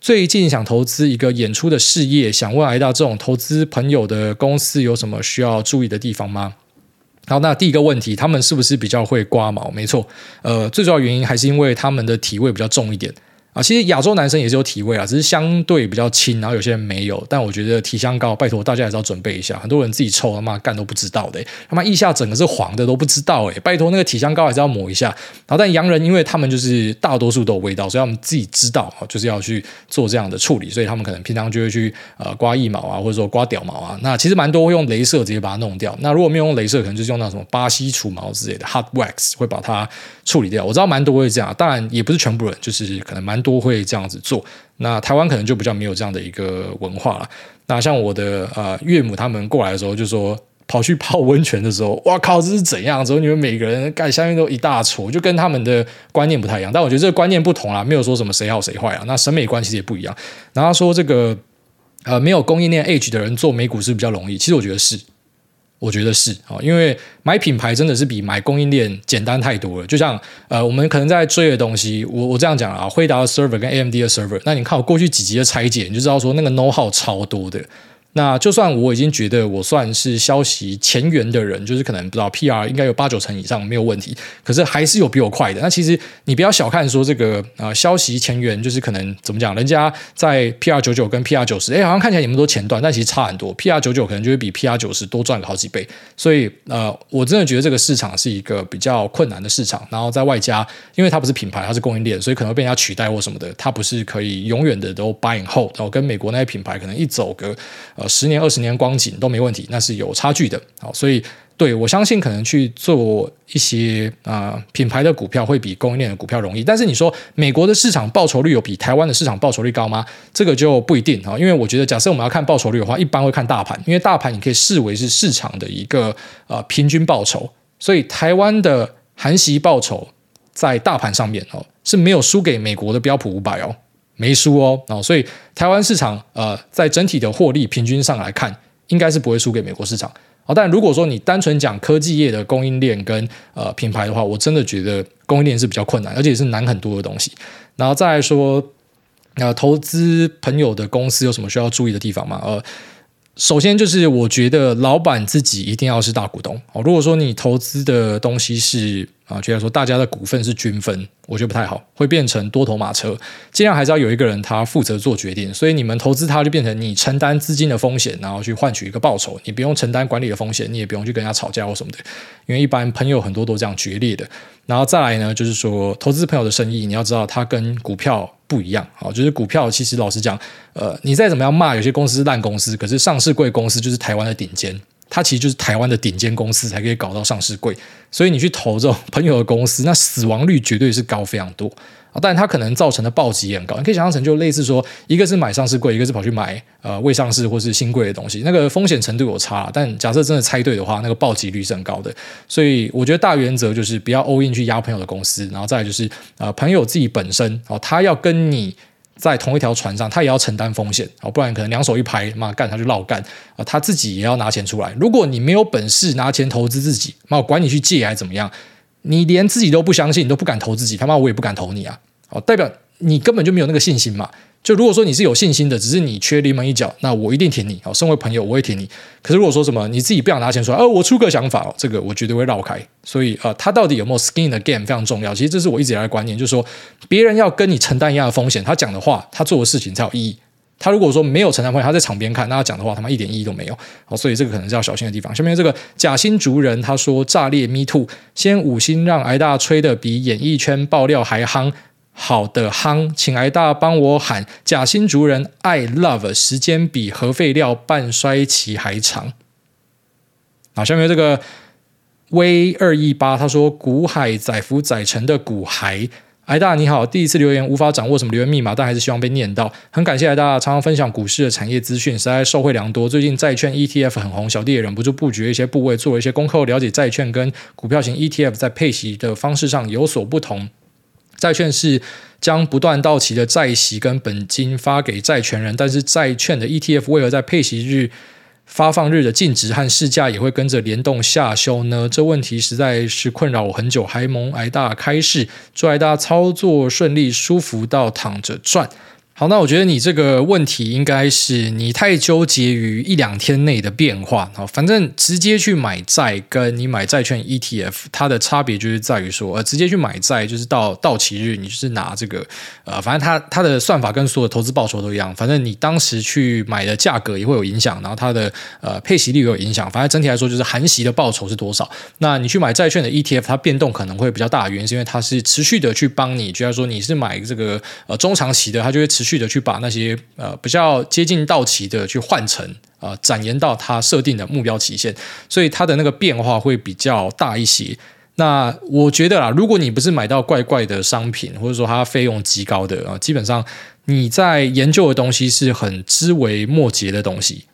最近想投资一个演出的事业，想问挨到这种投资朋友的公司有什么需要注意的地方吗？好，那第一个问题，他们是不是比较会刮毛？没错，呃，最主要原因还是因为他们的体味比较重一点。啊，其实亚洲男生也是有体味啊，只是相对比较轻，然后有些人没有。但我觉得体香膏，拜托大家还是要准备一下。很多人自己臭他妈干都不知道的，他妈腋下整个是黄的都不知道诶，拜托那个体香膏还是要抹一下。然后但洋人因为他们就是大多数都有味道，所以他们自己知道就是要去做这样的处理，所以他们可能平常就会去呃刮腋毛啊，或者说刮屌毛啊。那其实蛮多会用镭射直接把它弄掉。那如果没有用镭射，可能就是用那什么巴西除毛之类的 hot wax 会把它处理掉。我知道蛮多会这样，当然也不是全部人，就是可能蛮多会这样子。做那台湾可能就比较没有这样的一个文化了。那像我的呃岳母他们过来的时候，就说跑去泡温泉的时候，哇靠，这是怎样？之后你们每个人盖下面都一大撮，就跟他们的观念不太一样。但我觉得这个观念不同啦，没有说什么谁好谁坏啊。那审美观其实也不一样。然后他说这个呃没有供应链 Edge 的人做美股是比较容易，其实我觉得是。我觉得是啊，因为买品牌真的是比买供应链简单太多了。就像呃，我们可能在追的东西，我我这样讲啊，惠达的 server 跟 AMD 的 server，那你看我过去几集的拆解，你就知道说那个 know how 超多的。那就算我已经觉得我算是消息前沿的人，就是可能不知道 PR 应该有八九成以上没有问题，可是还是有比我快的。那其实你不要小看说这个啊、呃，消息前沿就是可能怎么讲，人家在 PR 九九跟 PR 九十，哎，好像看起来你们都前段，但其实差很多。PR 九九可能就会比 PR 九十多赚了好几倍。所以呃，我真的觉得这个市场是一个比较困难的市场。然后在外加，因为它不是品牌，它是供应链，所以可能会被人家取代或什么的。它不是可以永远的都 buy and hold，然后跟美国那些品牌可能一走个呃。十年二十年光景都没问题，那是有差距的。好，所以对我相信可能去做一些啊、呃、品牌的股票会比供应链的股票容易。但是你说美国的市场报酬率有比台湾的市场报酬率高吗？这个就不一定啊。因为我觉得假设我们要看报酬率的话，一般会看大盘，因为大盘你可以视为是市场的一个呃平均报酬。所以台湾的含息报酬在大盘上面哦是没有输给美国的标普五百哦。没输哦，哦，所以台湾市场呃，在整体的获利平均上来看，应该是不会输给美国市场。哦，但如果说你单纯讲科技业的供应链跟呃品牌的话，我真的觉得供应链是比较困难，而且是难很多的东西。然后再来说，呃，投资朋友的公司有什么需要注意的地方吗？呃，首先就是我觉得老板自己一定要是大股东哦。如果说你投资的东西是啊，觉得说大家的股份是均分，我觉得不太好，会变成多头马车。尽量还是要有一个人他负责做决定。所以你们投资他就变成你承担资金的风险，然后去换取一个报酬。你不用承担管理的风险，你也不用去跟人家吵架或什么的。因为一般朋友很多都这样决裂的。然后再来呢，就是说投资朋友的生意，你要知道它跟股票不一样。好，就是股票其实老实讲，呃，你再怎么样骂有些公司烂公司，可是上市贵公司就是台湾的顶尖，它其实就是台湾的顶尖公司才可以搞到上市贵。所以你去投这种朋友的公司，那死亡率绝对是高非常多。但它可能造成的暴击也很高，你可以想象成就类似说，一个是买上市贵，一个是跑去买呃未上市或是新贵的东西，那个风险程度有差。但假设真的猜对的话，那个暴击率是很高的。所以我觉得大原则就是不要 all in 去压朋友的公司，然后再来就是呃朋友自己本身哦，他要跟你在同一条船上，他也要承担风险哦，不然可能两手一拍，妈干他就落干啊，他自己也要拿钱出来。如果你没有本事拿钱投资自己，那我管你去借还是怎么样，你连自己都不相信，你都不敢投自己，他妈我也不敢投你啊。哦，代表你根本就没有那个信心嘛。就如果说你是有信心的，只是你缺临门一脚，那我一定挺你。哦，身为朋友，我会挺你。可是如果说什么你自己不想拿钱出来，呃，我出个想法，哦，这个我绝对会绕开。所以，呃，他到底有没有 skin in the game 非常重要。其实这是我一直以来的观念，就是说别人要跟你承担一样的风险，他讲的话，他做的事情才有意义。他如果说没有承担风险，他在场边看，那他讲的话他妈一点意义都没有。好，所以这个可能是要小心的地方。下面这个假新竹人他说炸裂 me too，先五星让挨大吹的比演艺圈爆料还夯。好的夯，请挨大帮我喊假新竹人 I love，时间比核废料半衰期还长。好，下面这个 V 二一八他说股海载浮载沉的股海。挨大你好，第一次留言无法掌握什么留言密码，但还是希望被念到。很感谢挨大常常分享股市的产业资讯，实在受惠良多。最近债券 ETF 很红，小弟也忍不住布局一些部位，做了一些功课，了解债券跟股票型 ETF 在配息的方式上有所不同。债券是将不断到期的债息跟本金发给债权人，但是债券的 ETF 为何在配息日，发放日的净值和市价也会跟着联动下修呢？这问题实在是困扰我很久，还蒙挨大开市，祝挨大操作顺利，舒服到躺着赚。好，那我觉得你这个问题应该是你太纠结于一两天内的变化。好，反正直接去买债跟你买债券 ETF，它的差别就是在于说，呃，直接去买债就是到到期日，你就是拿这个，呃，反正它它的算法跟所有投资报酬都一样。反正你当时去买的价格也会有影响，然后它的呃配息率也有影响。反正整体来说就是含息的报酬是多少。那你去买债券的 ETF，它变动可能会比较大原因是因为它是持续的去帮你，就像说你是买这个呃中长期的，它就会持续。去的去把那些呃比较接近到期的去换成啊、呃、展延到它设定的目标期限，所以它的那个变化会比较大一些。那我觉得啦，如果你不是买到怪怪的商品，或者说它费用极高的啊，基本上你在研究的东西是很枝微末节的东西。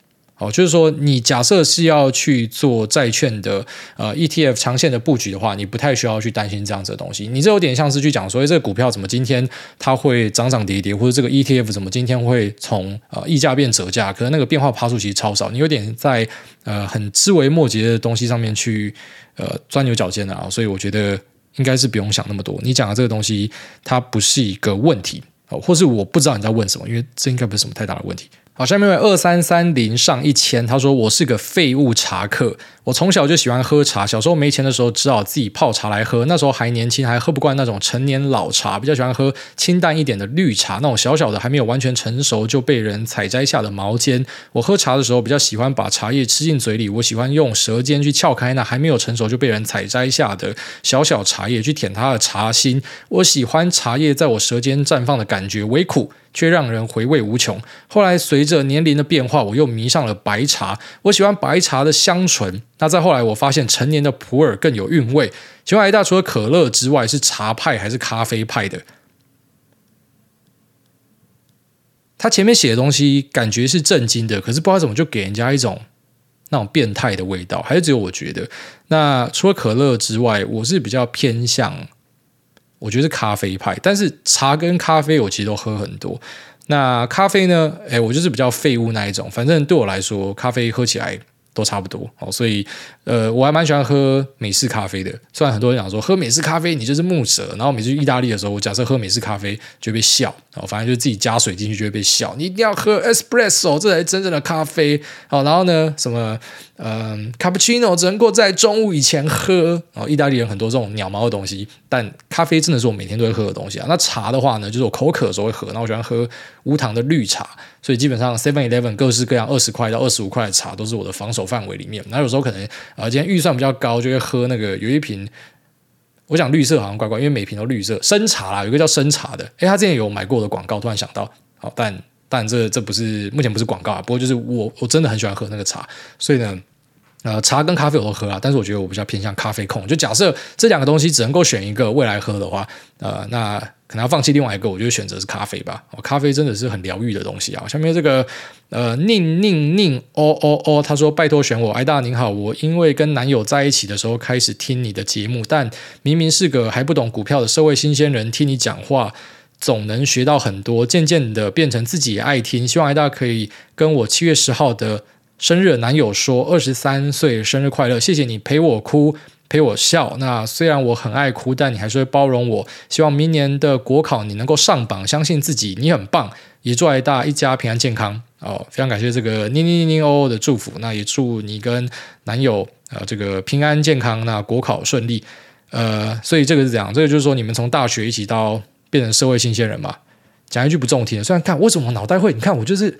哦，就是说，你假设是要去做债券的呃 ETF 长线的布局的话，你不太需要去担心这样子的东西。你这有点像是去讲说，哎这个股票怎么今天它会涨涨跌跌，或者这个 ETF 怎么今天会从呃溢价变折价，可能那个变化趴数其实超少。你有点在呃很枝微末节的东西上面去呃钻牛角尖的啊，所以我觉得应该是不用想那么多。你讲的这个东西它不是一个问题，或是我不知道你在问什么，因为这应该不是什么太大的问题。好，下面为二三三零上一千，他说我是个废物茶客。我从小就喜欢喝茶，小时候没钱的时候，只好自己泡茶来喝。那时候还年轻，还喝不惯那种陈年老茶，比较喜欢喝清淡一点的绿茶，那种小小的还没有完全成熟就被人采摘下的毛尖。我喝茶的时候比较喜欢把茶叶吃进嘴里，我喜欢用舌尖去撬开那还没有成熟就被人采摘下的小小茶叶，去舔它的茶心。我喜欢茶叶在我舌尖绽放的感觉，微苦却让人回味无穷。后来随着年龄的变化，我又迷上了白茶，我喜欢白茶的香醇。那再后来，我发现成年的普洱更有韵味。请问一大除了可乐之外，是茶派还是咖啡派的？他前面写的东西感觉是正经的，可是不知道怎么就给人家一种那种变态的味道，还是只有我觉得？那除了可乐之外，我是比较偏向，我觉得是咖啡派。但是茶跟咖啡我其实都喝很多。那咖啡呢？诶，我就是比较废物那一种。反正对我来说，咖啡喝起来。都差不多哦，所以呃，我还蛮喜欢喝美式咖啡的。虽然很多人讲说喝美式咖啡你就是木蛇，然后每次去意大利的时候，我假设喝美式咖啡就被笑哦，反正就是自己加水进去就会被笑。你一定要喝 espresso，这才是真正的咖啡。好，然后呢，什么嗯，cappuccino 只能够在中午以前喝。哦，意大利人很多这种鸟毛的东西，但咖啡真的是我每天都会喝的东西啊。那茶的话呢，就是我口渴的时候会喝。那我喜欢喝无糖的绿茶，所以基本上 Seven Eleven 各式各样二十块到二十五块的茶都是我的防守范围里面。那有时候可能啊，今天预算比较高，就会喝那个有一瓶。我讲绿色好像怪怪，因为每瓶都绿色。生茶啦，有个叫生茶的，诶，他之前有买过的广告，突然想到，好，但但这这不是目前不是广告啊，不过就是我我真的很喜欢喝那个茶，所以呢，呃，茶跟咖啡我都喝啊，但是我觉得我比较偏向咖啡控。就假设这两个东西只能够选一个未来喝的话，呃，那。可能要放弃另外一个，我就选择是咖啡吧。咖啡真的是很疗愈的东西啊。下面这个呃，宁宁宁哦哦哦，他说拜托选我，艾大您好，我因为跟男友在一起的时候开始听你的节目，但明明是个还不懂股票的社会新鲜人，听你讲话总能学到很多，渐渐的变成自己也爱听。希望艾大可以跟我七月十号的生日男友说，二十三岁生日快乐，谢谢你陪我哭。陪我笑，那虽然我很爱哭，但你还是会包容我。希望明年的国考你能够上榜，相信自己，你很棒。也祝爱大一家平安健康哦，非常感谢这个宁宁宁哦的祝福。那也祝你跟男友呃这个平安健康，那国考顺利。呃，所以这个是这样，这个就是说你们从大学一起到变成社会新鲜人嘛。讲一句不中听的，虽然看为什么脑袋会，你看我就是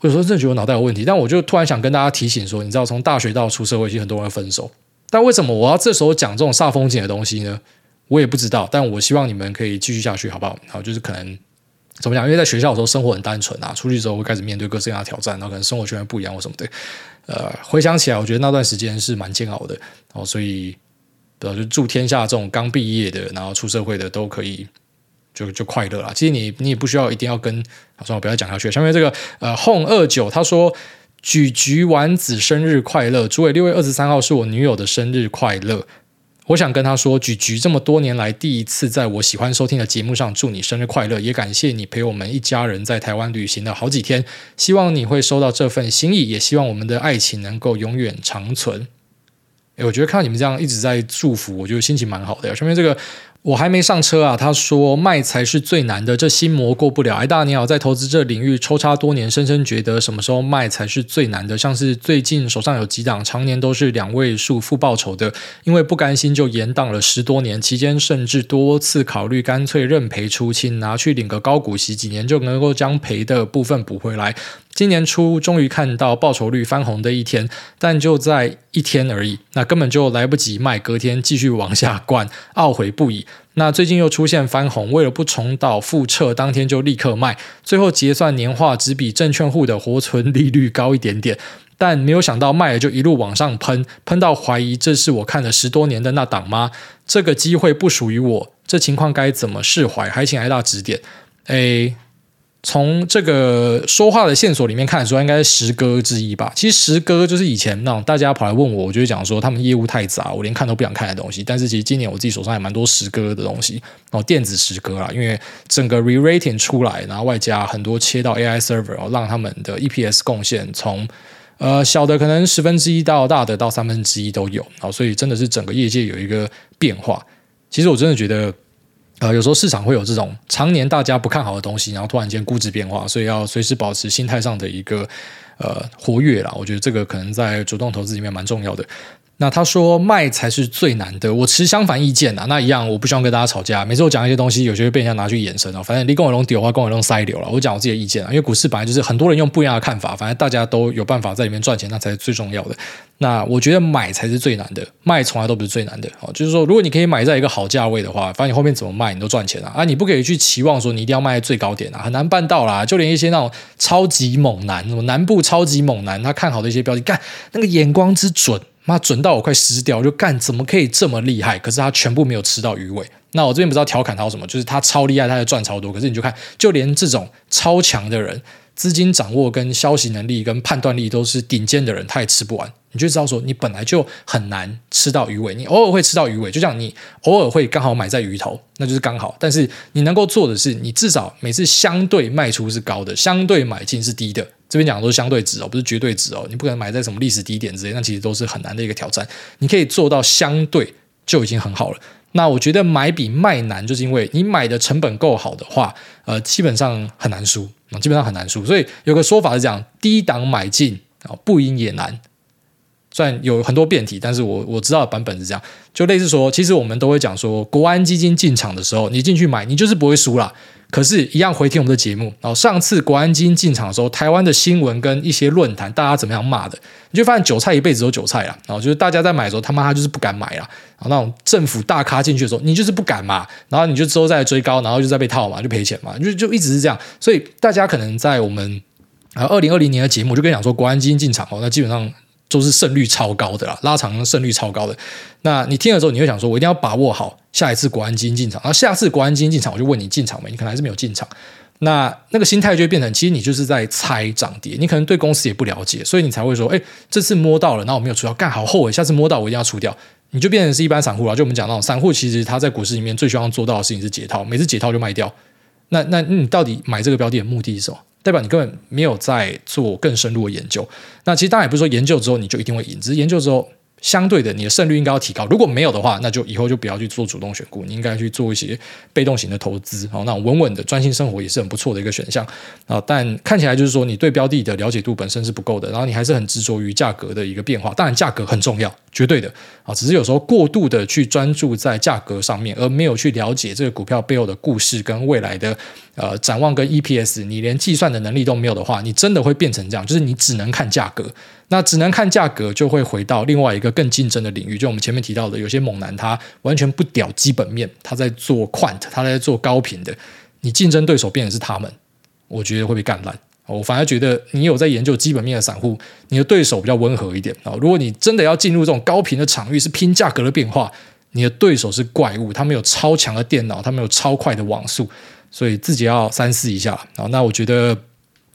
我有时候真的觉得我脑袋有问题，但我就突然想跟大家提醒说，你知道从大学到出社会，其实很多人分手。但为什么我要这时候讲这种煞风景的东西呢？我也不知道。但我希望你们可以继续下去，好不好？好，就是可能怎么讲？因为在学校的时候生活很单纯啊，出去之后会开始面对各式各样的挑战，然后可能生活圈不一样或什么的。呃，回想起来，我觉得那段时间是蛮煎熬的。哦，所以，对，就祝天下这种刚毕业的，然后出社会的都可以就就快乐了。其实你你也不需要一定要跟，好，算了，我不要讲下去。下面这个呃，home 二九他说。橘橘丸子生日快乐！主委六月二十三号是我女友的生日快乐，我想跟她说，橘橘这么多年来第一次在我喜欢收听的节目上祝你生日快乐，也感谢你陪我们一家人在台湾旅行了好几天，希望你会收到这份心意，也希望我们的爱情能够永远长存。诶，我觉得看到你们这样一直在祝福，我觉得心情蛮好的。下面这个。我还没上车啊！他说卖才是最难的，这心魔过不了。哎，大你好，在投资这领域抽插多年，深深觉得什么时候卖才是最难的。像是最近手上有几档，常年都是两位数负报酬的，因为不甘心就延档了十多年，期间甚至多次考虑干脆认赔出清，拿去领个高股息，几年就能够将赔的部分补回来。今年初终于看到报酬率翻红的一天，但就在一天而已，那根本就来不及卖，隔天继续往下灌，懊悔不已。那最近又出现翻红，为了不重蹈覆辙，当天就立刻卖，最后结算年化只比证券户的活存利率高一点点，但没有想到卖了就一路往上喷，喷到怀疑这是我看了十多年的那档吗？这个机会不属于我，这情况该怎么释怀？还请艾大指点。诶。从这个说话的线索里面看出，应该是十哥之一吧。其实十哥就是以前那种大家跑来问我，我就会讲说他们业务太杂，我连看都不想看的东西。但是其实今年我自己手上也蛮多十哥的东西哦，电子十哥啦，因为整个 re-rating 出来，然后外加很多切到 AI server 哦，让他们的 EPS 贡献从呃小的可能十分之一到大的到三分之一都有啊，所以真的是整个业界有一个变化。其实我真的觉得。呃，有时候市场会有这种常年大家不看好的东西，然后突然间估值变化，所以要随时保持心态上的一个呃活跃啦。我觉得这个可能在主动投资里面蛮重要的。那他说卖才是最难的，我持相反意见呐。那一样，我不希望跟大家吵架。每次我讲一些东西，有些会被人家拿去延伸哦。反正你跟我弄丢的话，跟我弄塞流了。我讲我自己的意见啊，因为股市本来就是很多人用不一样的看法，反正大家都有办法在里面赚钱，那才是最重要的。那我觉得买才是最难的，卖从来都不是最难的。哦，就是说，如果你可以买在一个好价位的话，反正你后面怎么卖你都赚钱啊。啊，你不可以去期望说你一定要卖在最高点啊，很难办到啦。就连一些那种超级猛男，什么南部超级猛男，他看好的一些标的，干那个眼光之准。妈准到我快湿掉，就干，怎么可以这么厉害？可是他全部没有吃到鱼尾。那我这边不知道调侃他什么，就是他超厉害，他就赚超多。可是你就看，就连这种超强的人，资金掌握跟消息能力跟判断力都是顶尖的人，他也吃不完。你就知道说，你本来就很难吃到鱼尾，你偶尔会吃到鱼尾，就像你偶尔会刚好买在鱼头，那就是刚好。但是你能够做的是，你至少每次相对卖出是高的，相对买进是低的。这边讲的都是相对值哦，不是绝对值哦。你不可能买在什么历史低点之类，那其实都是很难的一个挑战。你可以做到相对就已经很好了。那我觉得买比卖难，就是因为你买的成本够好的话，呃，基本上很难输，基本上很难输。所以有个说法是这样：低档买进啊，不赢也难。虽然有很多变体，但是我我知道的版本是这样，就类似说，其实我们都会讲说，国安基金进场的时候，你进去买，你就是不会输啦。可是，一样回听我们的节目。然后上次国安基金进场的时候，台湾的新闻跟一些论坛，大家怎么样骂的？你就发现韭菜一辈子都韭菜了。然后就是大家在买的时候，他妈他就是不敢买啦。然后那种政府大咖进去的时候，你就是不敢嘛。然后你就之后再追高，然后就再被套嘛，就赔钱嘛。就就一直是这样。所以大家可能在我们啊二零二零年的节目，就跟你讲说国安基金进场哦，那基本上。都是胜率超高的啦，拉长胜率超高的。那你听了之后，你会想说，我一定要把握好下一次国安基金进场。然后下次国安基金进场，我就问你进场没？你可能还是没有进场。那那个心态就会变成，其实你就是在猜涨跌，你可能对公司也不了解，所以你才会说，哎，这次摸到了，然后我没有出掉，干好后悔，下次摸到我一定要出掉。你就变成是一般散户了。就我们讲到散户，其实他在股市里面最希望做到的事情是解套，每次解套就卖掉。那那你到底买这个标的目的是什么？代表你根本没有在做更深入的研究。那其实当然也不是说研究之后你就一定会赢，只是研究之后。相对的，你的胜率应该要提高。如果没有的话，那就以后就不要去做主动选股，你应该去做一些被动型的投资。好，那稳稳的专心生活也是很不错的一个选项啊。但看起来就是说，你对标的的了解度本身是不够的，然后你还是很执着于价格的一个变化。当然，价格很重要，绝对的啊。只是有时候过度的去专注在价格上面，而没有去了解这个股票背后的故事跟未来的呃展望跟 EPS，你连计算的能力都没有的话，你真的会变成这样，就是你只能看价格。那只能看价格，就会回到另外一个更竞争的领域。就我们前面提到的，有些猛男他完全不屌基本面，他在做 quant，他在做高频的，你竞争对手变成是他们，我觉得会被干烂。我反而觉得你有在研究基本面的散户，你的对手比较温和一点啊。如果你真的要进入这种高频的场域，是拼价格的变化，你的对手是怪物，他们有超强的电脑，他们有超快的网速，所以自己要三思一下啊。那我觉得。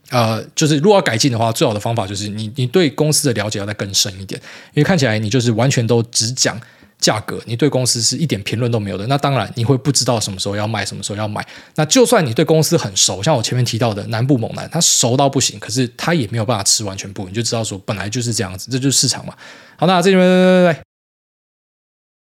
呃，就是如果要改进的话，最好的方法就是你你对公司的了解要再更深一点，因为看起来你就是完全都只讲价格，你对公司是一点评论都没有的。那当然你会不知道什么时候要卖，什么时候要买。那就算你对公司很熟，像我前面提到的南部猛男，他熟到不行，可是他也没有办法吃完全部，你就知道说本来就是这样子，这就是市场嘛。好，那这边拜拜拜拜。